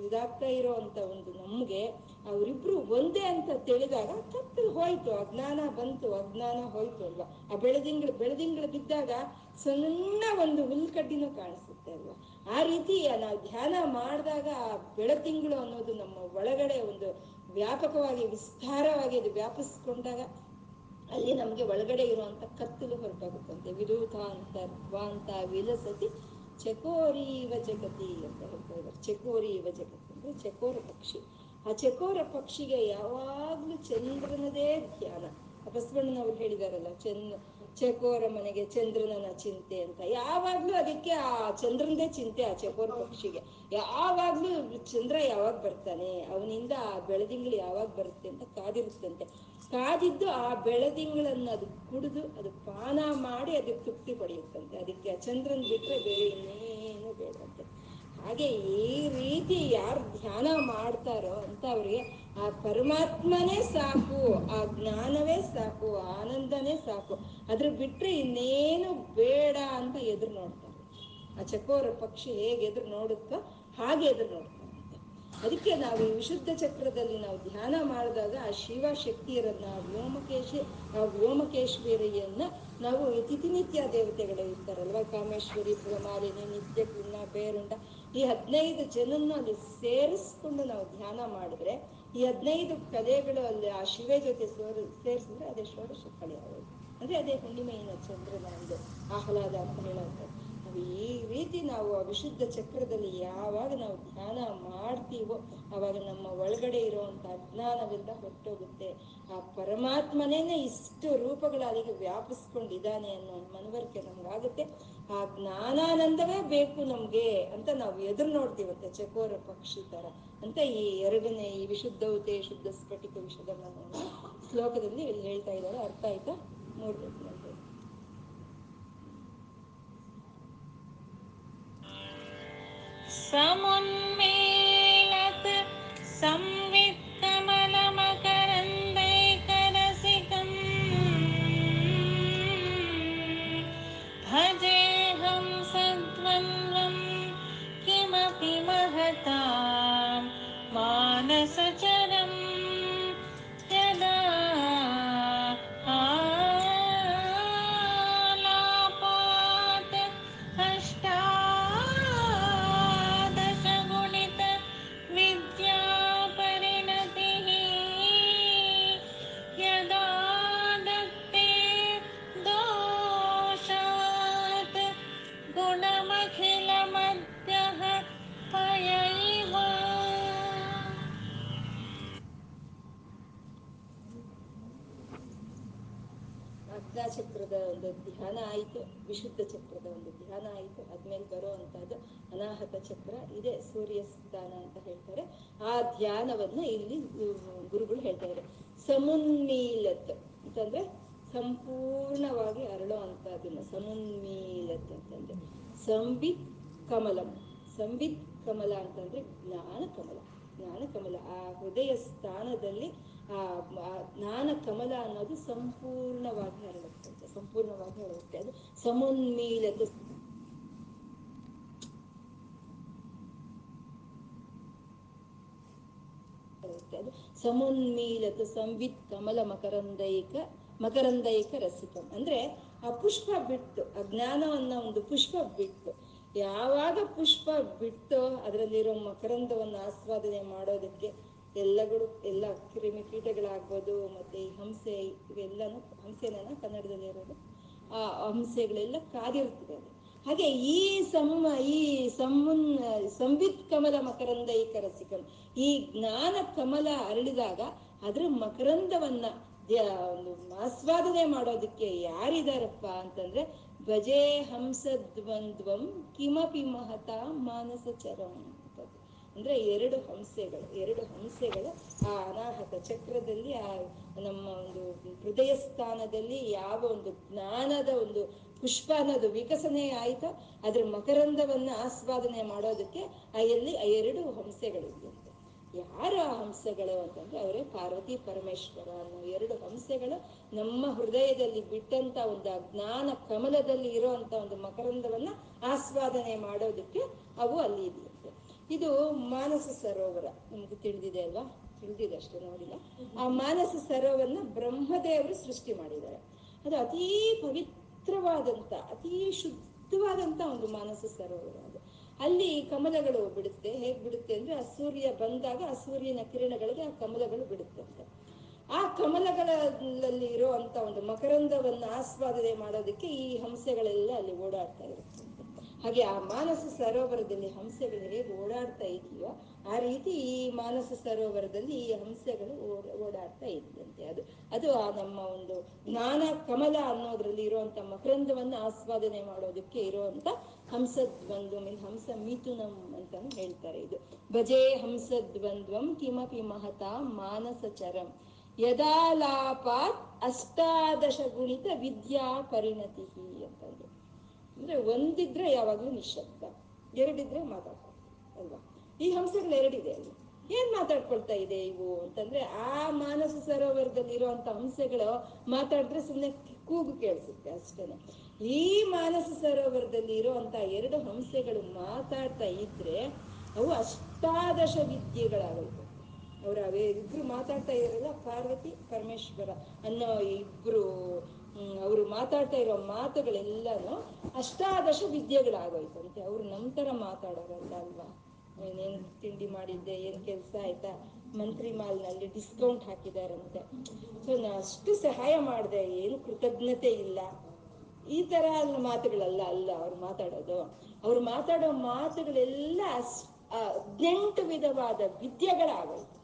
ಇದಾಗ್ತಾ ಇರೋಂತ ಒಂದು ನಮ್ಗೆ ಅವರಿಬ್ರು ಒಂದೇ ಅಂತ ತಿಳಿದಾಗ ತಪ್ಪು ಹೋಯ್ತು, ಅಜ್ಞಾನ ಬಂತು, ಅಜ್ಞಾನ ಹೋಯ್ತು ಅಲ್ವಾ. ಆ ಬೆಳದಿಂಗಳು ಬೆಳದಿಂಗಳು ಬಿದ್ದಾಗ ಸಣ್ಣ ಒಂದು ಹುಲ್ಕಡ್ಡಿನೂ ಕಾಣಿಸುತ್ತೆ ಅಲ್ವಾ. ಆ ರೀತಿ ನಾವು ಧ್ಯಾನ ಮಾಡಿದಾಗ ಆ ಬೆಳದಿಂಗಳು ಅನ್ನೋದು ನಮ್ಮ ಒಳಗಡೆ ಒಂದು ವ್ಯಾಪಕವಾಗಿ, ವಿಸ್ತಾರವಾಗಿ ಅದು ವ್ಯಾಪಿಸ್ಕೊಂಡಾಗ ಅಲ್ಲಿ ನಮಗೆ ಒಳಗಡೆ ಇರುವಂತ ಕತ್ತಲು ಹೊರಟೋಗುತ್ತಂತೆ ವಿರೂಪ ಅಂತ ಧ್ವಾಂತ ವಿಲಸತಿ ಚಕೋರೀವ ಜಗತಿ ಅಂತ ಹೇಳ್ತಾ ಇದ್ದಾರೆ. ಚಕೋರೀವ ಜಗತಿ ಅಂದ್ರೆ ಚಕೋರ ಪಕ್ಷಿ. ಆ ಚಕೋರ ಪಕ್ಷಿಗೆ ಯಾವಾಗ್ಲೂ ಚಂದ್ರನದೇ ಧ್ಯಾನ. ಬಸವಣ್ಣನವ್ರು ಹೇಳಿದಾರಲ್ಲ ಚಂದ್ರ ಚಕೋರ ಮನೆಗೆ ಚಂದ್ರನನ ಚಿಂತೆ ಅಂತ. ಯಾವಾಗ್ಲೂ ಅದಕ್ಕೆ ಆ ಚಂದ್ರನದೇ ಚಿಂತೆ ಆ ಚಕೋರ ಪಕ್ಷಿಗೆ. ಯಾವಾಗ್ಲೂ ಚಂದ್ರ ಯಾವಾಗ ಬರ್ತಾನೆ, ಅವನಿಂದ ಆ ಬೆಳದಿಂಗಳು ಯಾವಾಗ ಬರುತ್ತೆ ಅಂತ ಕಾದಿರುತ್ತಂತೆ. ಕಾದಿದ್ದು ಆ ಬೆಳದಿಂಗಳನ್ನ ಅದು ಕುಡಿದು ಅದು ಪಾನ ಮಾಡಿ ಅದಕ್ಕೆ ತೃಪ್ತಿ ಪಡೆಯುತ್ತಂತೆ. ಅದಕ್ಕೆ ಚಂದ್ರನ್ ಬಿಟ್ಟರೆ ಬೇರೆ ಇನ್ನೇನು ಬೇಡಂತೆ. ಹಾಗೆ ಈ ರೀತಿ ಯಾರು ಧ್ಯಾನ ಮಾಡ್ತಾರೋ ಅಂತ ಅವ್ರಿಗೆ ಆ ಪರಮಾತ್ಮನೇ ಸಾಕು, ಆ ಜ್ಞಾನವೇ ಸಾಕು ಆನಂದನೇ ಸಾಕು. ಅದ್ರ ಬಿಟ್ಟರೆ ಇನ್ನೇನು ಬೇಡ ಅಂತ ಎದುರು ನೋಡ್ತಾರೆ. ಆ ಚಕೋರ ಪಕ್ಷಿ ಹೇಗೆ ಎದುರು ನೋಡುತ್ತೋ ಹಾಗೆ ಎದುರು ನೋಡ್ತಾರಂತೆ ಅದಕ್ಕೆ ನಾವು ಈ ವಿಶುದ್ಧ ಚಕ್ರದಲ್ಲಿ ನಾವು ಧ್ಯಾನ ಮಾಡಿದಾಗ ಆ ಶಿವ ಶಕ್ತಿಯರನ್ನ ವ್ಯೋಮಕೇಶಿ, ಆ ವ್ಯೋಮಕೇಶ್ವರಿಯನ್ನ ನಾವು ತಿಥಿನಿತ್ಯ ದೇವತೆಗಳು ಇರ್ತಾರಲ್ವಾ? ಕಾಮೇಶ್ವರಿ ಭ್ರಮಾಲಿನಿ ನಿತ್ಯ ಕುನ್ನ ಬೇರುಂಡ ಈ ಹದಿನೈದು ಜನನ್ನ ಅಲ್ಲಿ ಸೇರಿಸ್ಕೊಂಡು ನಾವು ಧ್ಯಾನ ಮಾಡಿದ್ರೆ ಈ ಹದಿನೈದು ಕಲೆಗಳು ಅಲ್ಲಿ ಆ ಶಿವ ಜೊತೆ ಸೋರ್, ಸೇರಿಸಿದ್ರೆ ಅದೇ ಷೋಡಶ ಕಲೆ ಅಂದ್ರೆ ಅದೇ ಹುಣ್ಣಿಮೆಯ ಚಂದ್ರನ ಒಂದು ಆಹ್ಲಾದ ಅಂತ ನಾವು ಈ ರೀತಿ ನಾವು ಆ ವಿಶುದ್ಧ ಚಕ್ರದಲ್ಲಿ ಯಾವಾಗ ನಾವು ಧ್ಯಾನ ಮಾಡ್ತೀವೋ ಅವಾಗ ನಮ್ಮ ಒಳಗಡೆ ಇರುವಂತ ಅಜ್ಞಾನವೆಲ್ಲ ಹೊರಟೋಗುತ್ತೆ. ಆ ಪರಮಾತ್ಮನೇನೆ ಇಷ್ಟು ರೂಪಗಳ ಅಲ್ಲಿಗೆ ವ್ಯಾಪಿಸ್ಕೊಂಡಿದ್ದಾನೆ ಅನ್ನೋ ಮನವರಿಕೆ ನಮ್ಗಾಗುತ್ತೆ. ಆ ಜ್ಞಾನಾನಂದವೇ ಬೇಕು ನಮ್ಗೆ ಅಂತ ನಾವು ಎದುರು ನೋಡ್ತೀವತ್ತೆ ಚಕೋರ ಪಕ್ಷಿ ತರ ಅಂತ ಈ ಎರಡನೇ ಈ ವಿಶುದ್ಧವತೆ ಶುದ್ಧ ಸ್ಫಟಿಕ ವಿಷದ ಶ್ಲೋಕದಲ್ಲಿ ಇಲ್ಲಿ ಹೇಳ್ತಾ ಇದ್ದಾರೆ. ಅರ್ಥ ಆಯ್ತಾ? ಮೂರನೇದು समुन्मीलत संवित्कमलमकरन्दैकरसिकम् ಧ್ಯಾನ ಆಯಿತು, ವಿಶುದ್ಧ ಚಕ್ರದ ಒಂದು ಧ್ಯಾನ ಆಯಿತು ಆದ್ಮೇಲೆ ಬರೋ ಅಂತದ್ದು ಅನಾಹತ ಚಕ್ರ ಇದೆ, ಸೂರ್ಯ ಸ್ಥಾನ ಅಂತ ಹೇಳ್ತಾರೆ. ಆ ಧ್ಯಾನವನ್ನ ಇಲ್ಲಿ ಗುರುಗಳು ಹೇಳ್ತಾ ಇದ್ದಾರೆ ಸಮುನ್ಮೀಲತ್ ಅಂತಂದ್ರೆ ಸಂಪೂರ್ಣವಾಗಿ ಅರಳೋ ಅಂತದನ್ನ ಸಮುನ್ಮೀಲತ್ ಅಂತಂದ್ರೆ ಸಂಬಿತ್ ಕಮಲಂ. ಸಂಬಿತ್ ಕಮಲ ಅಂತಂದ್ರೆ ಜ್ಞಾನ ಕಮಲ. ಜ್ಞಾನ ಕಮಲ. ಆ ಹೃದಯ ಸ್ಥಾನದಲ್ಲಿ ಜ್ಞಾನ ಕಮಲ ಅನ್ನೋದು ಸಂಪೂರ್ಣವಾಗಿ ಹರಡುತ್ತಂತೆ ಸಂಪೂರ್ಣವಾಗಿ ಹರಡುತ್ತೆ. ಅದು ಸಮನ್ಮೀಲತೆ ಅದು ಸಮನ್ಮೀಲತ ಸಂವಿತ್, ಕಮಲ, ಮಕರಂದೈಕ ಮಕರಂದೈಕ ರಸಿಕಂ ಅಂದ್ರೆ ಆ ಪುಷ್ಪ ಬಿಟ್ಟು, ಆ ಜ್ಞಾನವನ್ನ ಒಂದು ಪುಷ್ಪ ಬಿಟ್ಟು, ಯಾವಾಗ ಪುಷ್ಪ ಬಿಟ್ಟೋ ಅದರಲ್ಲಿರೋ ಮಕರಂದವನ್ನು ಆಸ್ವಾದನೆ ಮಾಡೋದಕ್ಕೆ ಎಲ್ಲಗಳು, ಎಲ್ಲ ಕ್ರಿಮಿ ಕೀಟಗಳಾಗ್ಬೋದು, ಮತ್ತೆ ಈ ಹಂಸೆ, ಇವೆಲ್ಲನೂ ಹಂಸೆನ ಕನ್ನಡದಲ್ಲಿ ಇರೋದು. ಆ ಹಂಸೆಗಳೆಲ್ಲ ಕಾದಿರ್ತದೆ ಅದು. ಹಾಗೆ ಈ ಸಮ್ಮ ಈ ಸಮ್ಮುನ್ ಸಂವಿತ್ ಕಮಲ ಮಕರಂದೈಕ ರಸಿಕಂ ಈ ಜ್ಞಾನ ಕಮಲ ಅರಳಿದಾಗ ಅದ್ರ ಮಕರಂದವನ್ನ ಒಂದು ಆಸ್ವಾದನೆ ಮಾಡೋದಕ್ಕೆ ಯಾರಿದಾರಪ್ಪ ಅಂತಂದ್ರೆ, ಭಜೆ ಹಂಸ ದ್ವಂದ್ವಂ ಕಿಮಪಿ ಮಹತ ಮಾನಸ ಚರಂ. ಅಂದ್ರೆ ಎರಡು ಹಂಸೆಗಳು ಎರಡು ಹಂಸೆಗಳು ಆ ಅನಾಹತ ಚಕ್ರದಲ್ಲಿ ಆ ನಮ್ಮ ಒಂದು ಹೃದಯ ಸ್ಥಾನದಲ್ಲಿ ಯಾವ ಒಂದು ಜ್ಞಾನದ ಒಂದು ಪುಷ್ಪ ಅನ್ನೋದು ವಿಕಸನೆ ಆಯ್ತೋ, ಅದ್ರ ಮಕರಂದವನ್ನ ಆಸ್ವಾದನೆ ಮಾಡೋದಕ್ಕೆ ಆ ಎಲ್ಲಿ ಆ ಎರಡು ಹಂಸೆಗಳಿದ್ದಂತೆ ಯಾರು ಆ ಹಂಸಗಳು ಅಂತಂದ್ರೆ ಅವರೇ ಪಾರ್ವತಿ ಪರಮೇಶ್ವರ ಅನ್ನೋ ಎರಡು ಹಂಸೆಗಳು ನಮ್ಮ ಹೃದಯದಲ್ಲಿ ಬಿಟ್ಟಂತ ಒಂದು ಜ್ಞಾನ ಕಮಲದಲ್ಲಿ ಇರೋಂತ ಒಂದು ಮಕರಂದವನ್ನ ಆಸ್ವಾದನೆ ಮಾಡೋದಕ್ಕೆ ಅವು ಅಲ್ಲಿ ಇದೆಯಂತೆ ಇದು ಮಾನಸ ಸರೋವರ. ನಮ್ಗೆ ತಿಳಿದಿದೆ ಅಲ್ವಾ? ತಿಳಿದಿದೆ ಅಷ್ಟೇ, ನೋಡಿಲ್ಲ. ಆ ಮಾನಸ ಸರೋವರನ ಬ್ರಹ್ಮದೇವರು ಸೃಷ್ಟಿ ಮಾಡಿದ್ದಾರೆ. ಅದು ಅತೀ ಪವಿತ್ರವಾದಂತ ಅತೀ ಶುದ್ಧವಾದಂತ ಒಂದು ಮಾನಸ ಸರೋವರ ಅದು. ಅಲ್ಲಿ ಕಮಲಗಳು ಬಿಡುತ್ತೆ. ಹೇಗ್ ಬಿಡುತ್ತೆ ಅಂದ್ರೆ, ಆ ಸೂರ್ಯ ಬಂದಾಗ ಆ ಸೂರ್ಯನ ಕಿರಣಗಳಿಗೆ ಆ ಕಮಲಗಳು ಬಿಡುತ್ತಂತೆ ಆ ಕಮಲಗಳಲ್ಲಿ ಇರೋ ಅಂತ ಒಂದು ಮಕರಂದವನ್ನ ಆಸ್ವಾದನೆ ಮಾಡೋದಕ್ಕೆ ಈ ಹಂಸೆಗಳೆಲ್ಲ ಅಲ್ಲಿ ಓಡಾಡ್ತಾ ಇರುತ್ತಂತೆ ಹಾಗೆ ಆ ಮಾನಸ ಸರೋವರದಲ್ಲಿ ಹಂಸಗಳು ಹೇಗೆ ಓಡಾಡ್ತಾ ಇದೆಯೋ, ಆ ರೀತಿ ಈ ಮಾನಸ ಸರೋವರದಲ್ಲಿ ಈ ಹಂಸಗಳು ಓಡ, ಓಡಾಡ್ತಾ ಇದ್ದಂತೆ. ಅದು ಅದು ಆ ನಮ್ಮ ಒಂದು ಜ್ಞಾನ, ಕಮಲ ಅನ್ನೋದ್ರಲ್ಲಿ ಇರುವಂತ ಮಕರಂದವನ್ನ ಆಸ್ವಾದನೆ ಮಾಡೋದಕ್ಕೆ ಇರುವಂತ ಹಂಸದ್ವಂದ್ವಂ ಇಲ್ಲಿ ಹಂಸ ಮಿಥುನಂ ಅಂತಾನು ಹೇಳ್ತಾರೆ ಇದು. ಭಜೆ ಹಂಸದ್ವಂದ್ವಂ ಕಿಮಪಿ ಮಹತಾ ಮಾನಸ ಚರಂ. ಯದಾಲಾಪಾತ್ ಅಷ್ಟಾದಶ ಗುಣಿತ ವಿದ್ಯಾ ಪರಿಣತಿ ಅಂತಂದು. ಅಂದ್ರೆ ಒಂದಿದ್ರೆ ಯಾವಾಗ್ಲೂ ನಿಶಬ್ದ ಎರಡಿದ್ರೆ ಮಾತಾಡ್ಕೊಳ್ತಾರೆ ಅಲ್ವಾ? ಈ ಹಂಸಗಳು ಎರಡಿದೆ ಅಲ್ಲಿ. ಏನ್ ಮಾತಾಡ್ಕೊಳ್ತಾ ಇದೆ ಇವು ಅಂತಂದ್ರೆ ಆ ಮಾನಸ ಸರೋವರದಲ್ಲಿ ಇರುವಂತ ಹಂಸಗಳು ಮಾತಾಡಿದ್ರೆ ಸುಮ್ಮನೆ ಕೂಗು ಕೇಳಿಸುತ್ತೆ ಅಷ್ಟೇನೆ. ಈ ಮಾನಸ ಸರೋವರದಲ್ಲಿ ಇರುವಂತ ಎರಡು ಹಂಸಗಳು ಮಾತಾಡ್ತಾ ಇದ್ರೆ ಅವು ಅಷ್ಟಾದಶ ವಿದ್ಯೆಗಳಾಗೋಯ್ತು ಅವ್ರ ಅವೇ ಇಬ್ರು ಮಾತಾಡ್ತಾ ಇರಲ್ಲ ಪಾರ್ವತಿ, ಪರಮೇಶ್ವರ ಅನ್ನೋ ಇಬ್ರು ಅವ್ರು ಮಾತಾಡ್ತಾ ಇರೋ ಮಾತುಗಳೆಲ್ಲಾನು ಅಷ್ಟಾದಶ ವಿದ್ಯೆಗಳಾಗೋಯ್ತಂತೆ ಅವ್ರು ನಮ್ ಮಾತಾಡೋರಲ್ಲ ಅಲ್ವಾ? ನೀನೇನ್ ತಿಂಡಿ ಮಾಡಿದ್ದೆ, ಏನ್ ಕೆಲ್ಸ ಆಯ್ತಾ? ಮಂತ್ರಿ ಮಾಲ್ನಲ್ಲಿ ಡಿಸ್ಕೌಂಟ್ ಹಾಕಿದಾರಂತೆ. ಸೊ ನಾ ಅಷ್ಟು ಸಹಾಯ ಮಾಡಿದೆ, ಏನು ಕೃತಜ್ಞತೆ ಇಲ್ಲ. ಈ ತರ ಮಾತುಗಳಲ್ಲ, ಅಲ್ಲ ಅವ್ರು ಮಾತಾಡೋದು. ಅವ್ರು ಮಾತಾಡೋ ಮಾತುಗಳೆಲ್ಲ ಹದ್ನೆಂಟು ವಿಧವಾದ ವಿದ್ಯೆಗಳಾಗೋಯ್ತು.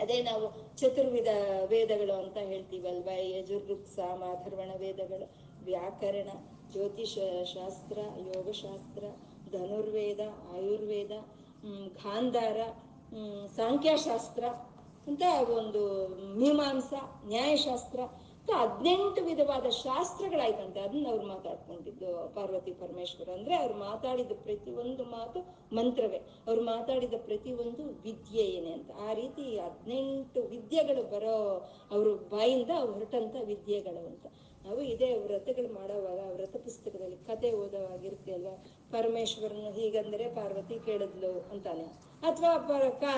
ಅದೇ ನಾವು ಚತುರ್ವಿಧ ವೇದಗಳು ಅಂತ ಹೇಳ್ತೀವಲ್ವ ಯಜುರ್ಗುಪ್ ಸಾಮ ವೇದಗಳು, ವ್ಯಾಕರಣ, ಜ್ಯೋತಿಷ ಶಾಸ್ತ್ರ, ಯೋಗಶಾಸ್ತ್ರ, ಧನುರ್ವೇದ, ಆಯುರ್ವೇದ ಗಾಂಧಾರ ಸಂಖ್ಯಾಶಾಸ್ತ್ರ, ಅಂತ ಒಂದು ಮೀಮಾಂಸ, ನ್ಯಾಯಶಾಸ್ತ್ರ ಹದ್ನೆಂಟು ವಿಧವಾದ ಶಾಸ್ತ್ರಗಳಾಯ್ತಂತೆ. ಅದನ್ನ ಅವ್ರು ಮಾತಾಡ್ಕೊಂಡಿದ್ದು ಪಾರ್ವತಿ ಪರಮೇಶ್ವರ್ ಅಂದ್ರೆ ಅವ್ರು ಮಾತಾಡಿದ ಪ್ರತಿ ಒಂದು ಮಾತು ಮಂತ್ರವೇ. ಅವ್ರು ಮಾತಾಡಿದ ಪ್ರತಿ ಒಂದು ವಿದ್ಯೆ ಏನೇ ಅಂತ. ಆ ರೀತಿ ಹದ್ನೆಂಟು ವಿದ್ಯೆಗಳು ಬರೋ ಅವ್ರ ಬಾಯಿಂದ ಹೊರಟಂತ ವಿದ್ಯೆಗಳು ಅಂತ. ನಾವು ಇದೇ ವ್ರತಗಳು ಮಾಡೋವಾಗ, ವ್ರತ ಪುಸ್ತಕದಲ್ಲಿ ಕತೆ ಓದೋವಾಗಿರುತ್ತೆ ಅಲ್ವಾ ಪರಮೇಶ್ವರನ ಹೀಗಂದ್ರೆ ಪಾರ್ವತಿ ಕೇಳಿದ್ಲು ಅಂತಾನೆ. ಅಥವಾ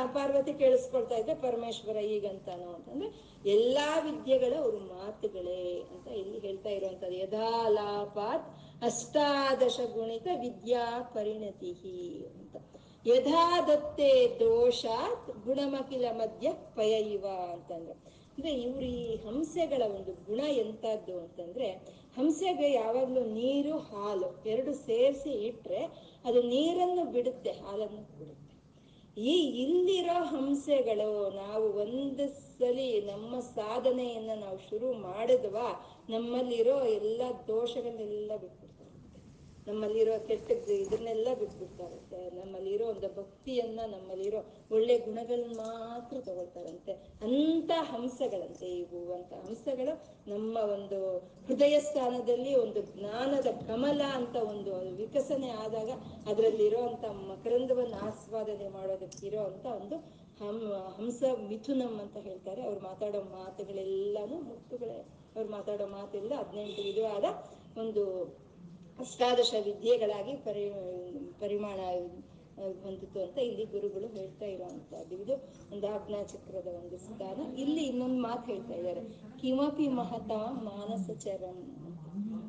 ಪಾರ್ವತಿ ಕೇಳಿಸ್ಕೊಳ್ತಾ ಇದ್ದೆ ಪರಮೇಶ್ವರ ಈಗಂತಾನು ಅಂತಂದ್ರೆ ಎಲ್ಲಾ ವಿದ್ಯೆಗಳ ಅವ್ರ ಮಾತುಗಳೇ ಅಂತ ಇಲ್ಲಿ ಹೇಳ್ತಾ ಇರುವಂತದ್ದು ಯಥಾಲಾಪಾತ್ ಅಷ್ಟಾದಶ ಗುಣಿತ ವಿದ್ಯಾ ಪರಿಣತಿ ಅಂತ. ಯಥಾದತ್ತೆ ದೋಷಾತ್ ಗುಣಮಕಿಲ ಮಧ್ಯ ಪಯ ಅಂತಂದ್ರೆ. ಅಂದ್ರೆ ಇವ್ರ ಈ ಹಂಸೆಗಳ ಒಂದು ಗುಣ ಎಂತದ್ದು ಅಂತಂದ್ರೆ, ಹಂಸೆಗೆ ಯಾವಾಗ್ಲೂ ನೀರು, ಹಾಲು ಎರಡು ಸೇರಿಸಿ ಇಟ್ರೆ ಅದು ನೀರನ್ನು ಬಿಡುತ್ತೆ, ಹಾಲನ್ನು ಬಿಡುತ್ತೆ. ಈ ಇಲ್ಲಿರೋ ಹಂಸೆಗಳು ನಾವು ಒಂದು ಸಲಿ ನಮ್ಮ ಸಾಧನೆಯನ್ನ ನಾವು ಶುರು ಮಾಡಿದ್ವಾ, ನಮ್ಮಲ್ಲಿರೋ ಎಲ್ಲಾ ದೋಷಗಳನ್ನೆಲ್ಲ ಬಿಟ್ಬಿಡ್ತಾರಂತೆ ನಮ್ಮಲ್ಲಿರೋ ಕೆಟ್ಟದ್ದು ಇದನ್ನೆಲ್ಲ ಬಿಟ್ಬಿಡ್ತಾರಂತೆ ನಮ್ಮಲ್ಲಿರೋ ಒಂದು ಭಕ್ತಿಯನ್ನ ನಮ್ಮಲ್ಲಿರೋ ಒಳ್ಳೆ ಗುಣಗಳನ್ನ ಮಾತ್ರ ತಗೊಳ್ತಾರಂತೆ. ಅಂತ ಹಂಸಗಳಂತೆ ಇವು ಅಂತ ಹಂಸಗಳು ನಮ್ಮ ಒಂದು ಹೃದಯ ಸ್ಥಾನದಲ್ಲಿ ಒಂದು ಜ್ಞಾನದ ಕಮಲ ಅಂತ ಒಂದು ವಿಕಸನೆ ಆದಾಗ ಅದರಲ್ಲಿರೋ ಅಂತ ಮಕರಂದವನ್ನು ಆಸ್ವಾದನೆ ಮಾಡೋದಕ್ಕಿರೋ ಅಂತ ಒಂದು ಹಂ, ಹಂಸ ಮಿಥುನಂ ಅಂತ ಹೇಳ್ತಾರೆ. ಅವ್ರು ಮಾತಾಡೋ ಮಾತುಗಳೆಲ್ಲಾನು ಮುತ್ತುಗಳೇ. ಅವ್ರು ಮಾತಾಡೋ ಮಾತೆಲ್ಲ ಹದಿನೆಂಟು ವಿಧವಾದ ಒಂದು ಅಷ್ಟಾದಶ ವಿದ್ಯೆಗಳಾಗಿ ಪರಿ, ಪರಿಮಾಣ ಹೊಂದಿತು ಅಂತ ಇಲ್ಲಿ ಗುರುಗಳು ಹೇಳ್ತಾ ಇರುವಂತಹದ್ದು ಇದು ಒಂದು ಆಜ್ಞಾ ಚಕ್ರದ ಒಂದು ಸ್ಥಾನ. ಇಲ್ಲಿ ಇನ್ನೊಂದು ಮಾತು ಹೇಳ್ತಾ ಇದ್ದಾರೆ. ಕಿಮಪಿ ಮಹತ ಮಾನಸ ಚರಂ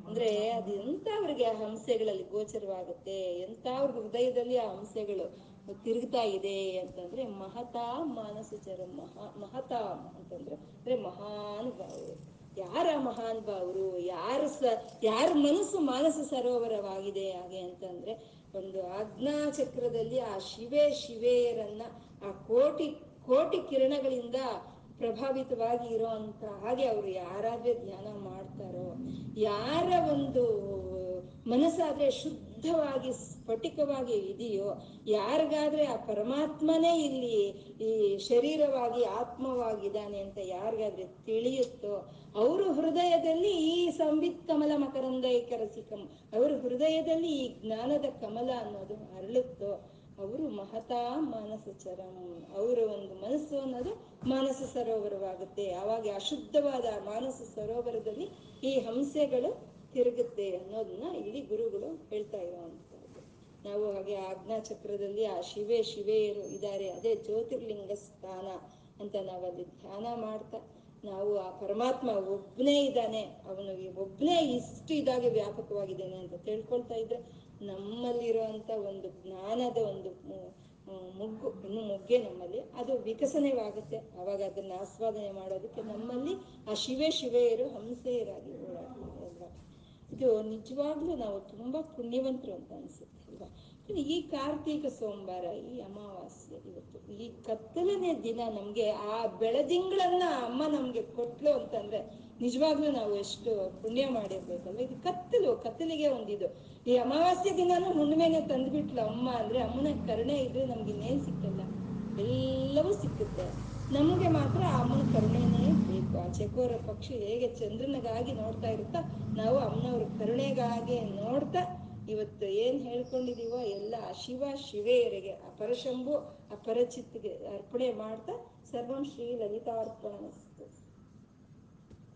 ಅಂದ್ರೆ ಅದು ಎಂತ ಅವ್ರಿಗೆ ಆ ಹಂಸೆಗಳಲ್ಲಿ ಗೋಚರವಾಗುತ್ತೆ, ಎಂತ ಅವ್ರ ಹೃದಯದಲ್ಲಿ ಆ ಹಂಸೆಗಳು ತಿರುಗ್ತಾ ಇದೆ ಅಂತಂದ್ರೆ ಮಹತಾ ಮಾನಸಚರ ಮಹಾ, ಮಹತಾ ಅಂತಂದ್ರೆ, ಅಂದ್ರೆ ಮಹಾನ್ ಭಾವರು ಯಾರ ಮಹಾನ್ ಭಾವರು ಯಾರು ಸ, ಯಾರ ಮನಸ್ಸು ಮಾನಸ ಸರೋವರವಾಗಿದೆ ಹಾಗೆ ಅಂತಂದ್ರೆ ಒಂದು ಆಜ್ಞಾ ಚಕ್ರದಲ್ಲಿ ಆ ಶಿವೆ ಶಿವೆಯರನ್ನ ಆ ಕೋಟಿ ಕೋಟಿ ಕಿರಣಗಳಿಂದ ಪ್ರಭಾವಿತವಾಗಿ ಇರೋಂತ ಹಾಗೆ ಅವ್ರು ಯಾರಾದ್ರೆ ಧ್ಯಾನ ಮಾಡ್ತಾರೋ, ಯಾರ ಒಂದು ಮನಸ್ಸಾದ್ರೆ ಶುದ್ಧವಾಗಿ, ಸ್ಫಟಿಕವಾಗಿ ಇದೆಯೋ, ಯಾರಿಗಾದ್ರೆ ಆ ಪರಮಾತ್ಮನೇ ಇಲ್ಲಿ ಈ ಶರೀರವಾಗಿ ಆತ್ಮವಾಗಿದ್ದಾನೆ ಅಂತ ಯಾರಿಗಾದ್ರೆ ತಿಳಿಯುತ್ತೋ, ಅವರು ಹೃದಯದಲ್ಲಿ ಈ ಸಂಬಿತ್ ಕಮಲ ಮಕರಂದೈಕ ರಸಿಕಂ ಅವ್ರ ಹೃದಯದಲ್ಲಿ ಈ ಜ್ಞಾನದ ಕಮಲ ಅನ್ನೋದು ಅರಳುತ್ತೋ, ಅವರು ಮಹತಾ ಮಾನಸ ಚರಂ ಅವರ ಒಂದು ಮನಸ್ಸು ಅನ್ನೋದು ಮಾನಸ ಸರೋವರವಾಗುತ್ತೆ. ಅವಾಗ ಅಶುದ್ಧವಾದ ಮಾನಸ ಸರೋವರದಲ್ಲಿ ಈ ಹಂಸೆಗಳು ತಿರುಗುತ್ತೆ ಅನ್ನೋದನ್ನ ಇಲ್ಲಿ ಗುರುಗಳು ಹೇಳ್ತಾ ಇರುವಂತಹದ್ದು ನಾವು ಹಾಗೆ ಆಜ್ಞಾ ಚಕ್ರದಲ್ಲಿ ಆ ಶಿವೆ, ಶಿವೆಯರು ಇದ್ದಾರೆ, ಅದೇ ಜ್ಯೋತಿರ್ಲಿಂಗ ಸ್ಥಾನ ಅಂತ ನಾವಲ್ಲಿ ಧ್ಯಾನ ಮಾಡ್ತಾ, ನಾವು ಆ ಪರಮಾತ್ಮ ಒಬ್ಬನೇ ಇದ್ದಾನೆ, ಅವನು ಒಬ್ಬನೇ ಇಷ್ಟು ಇದಾಗಿ ವ್ಯಾಪಕವಾಗಿದ್ದಾನೆ ಅಂತ ತಿಳ್ಕೊಳ್ತಾ ಇದ್ರೆ ನಮ್ಮಲ್ಲಿರುವಂತ ಒಂದು ಜ್ಞಾನದ ಒಂದು ಮುಗ್ಗು, ಇನ್ನು ಮುಗ್ಗೆ ನಮ್ಮಲ್ಲಿ ಅದು ವಿಕಸನವಾಗುತ್ತೆ. ಅವಾಗ ಅದನ್ನ ಆಸ್ವಾದನೆ ಮಾಡೋದಕ್ಕೆ ನಮ್ಮಲ್ಲಿ ಆ ಶಿವೆ, ಶಿವೆಯರು ಹಂಸೆಯರಾಗಿ ಓಡಾಡ್ತಾರೆ. ಇದು ನಿಜವಾಗ್ಲೂ ನಾವು ತುಂಬಾ ಪುಣ್ಯವಂತರು ಅಂತ ಅನ್ಸುತ್ತೆ, ಅಲ್ವಾ? ಈ ಕಾರ್ತೀಕ ಸೋಮವಾರ, ಈ ಅಮಾವಾಸ್ಯೆ ಇವತ್ತು, ಈ ಕತ್ತಲನೇ ದಿನ ನಮ್ಗೆ ಆ ಬೆಳದಿಂಗಳನ್ನ ಅಮ್ಮ ನಮ್ಗೆ ಕೊಟ್ಲು ಅಂತಂದ್ರೆ ನಿಜವಾಗ್ಲೂ ನಾವು ಎಷ್ಟು ಪುಣ್ಯ ಮಾಡಿರ್ಬೇಕಲ್ವ? ಇದು ಕತ್ತಲು, ಕತ್ತಲಿಗೆ ಒಂದಿದು. ಈ ಅಮಾವಾಸ್ಯೆ ದಿನಾನು ಹುಣ್ಣಿಮೆನೆ ತಂದ್ಬಿಟ್ಲು ಅಮ್ಮ ಅಂದ್ರೆ ಅಮ್ಮನ ಕರುಣೆ ಇದ್ರೆ ನಮ್ಗೆ ಇನ್ನೇನ್ ಸಿಕ್ಕಲ್ಲ? ಎಲ್ಲವೂ ಸಿಕ್ಕುತ್ತೆ. ನಮ್ಗೆ ಮಾತ್ರ ಅಮ್ಮನ ಕರುಣೆನೇ ಆ ಚಕೋರ ಪಕ್ಷಿ ಹೇಗೆ ಚಂದ್ರನಿಗಾಗಿ ನೋಡ್ತಾ ಇರುತ್ತಾ, ನಾವು ಅಮ್ಮನವ್ರ ಕರುಣೆಗಾಗಿ ನೋಡ್ತಾ ಇವತ್ತು ಏನ್ ಹೇಳ್ಕೊಂಡಿದೀವೋ ಎಲ್ಲ ಶಿವ ಶಿವೆಯರಿಗೆ ಅಪರಶಂಭು ಅಪರಚಿತ್ಗೆ ಅರ್ಪಣೆ ಮಾಡ್ತಾ ಸರ್ವಂ ಶ್ರೀ ಲಲಿತಾರ್ಪಣ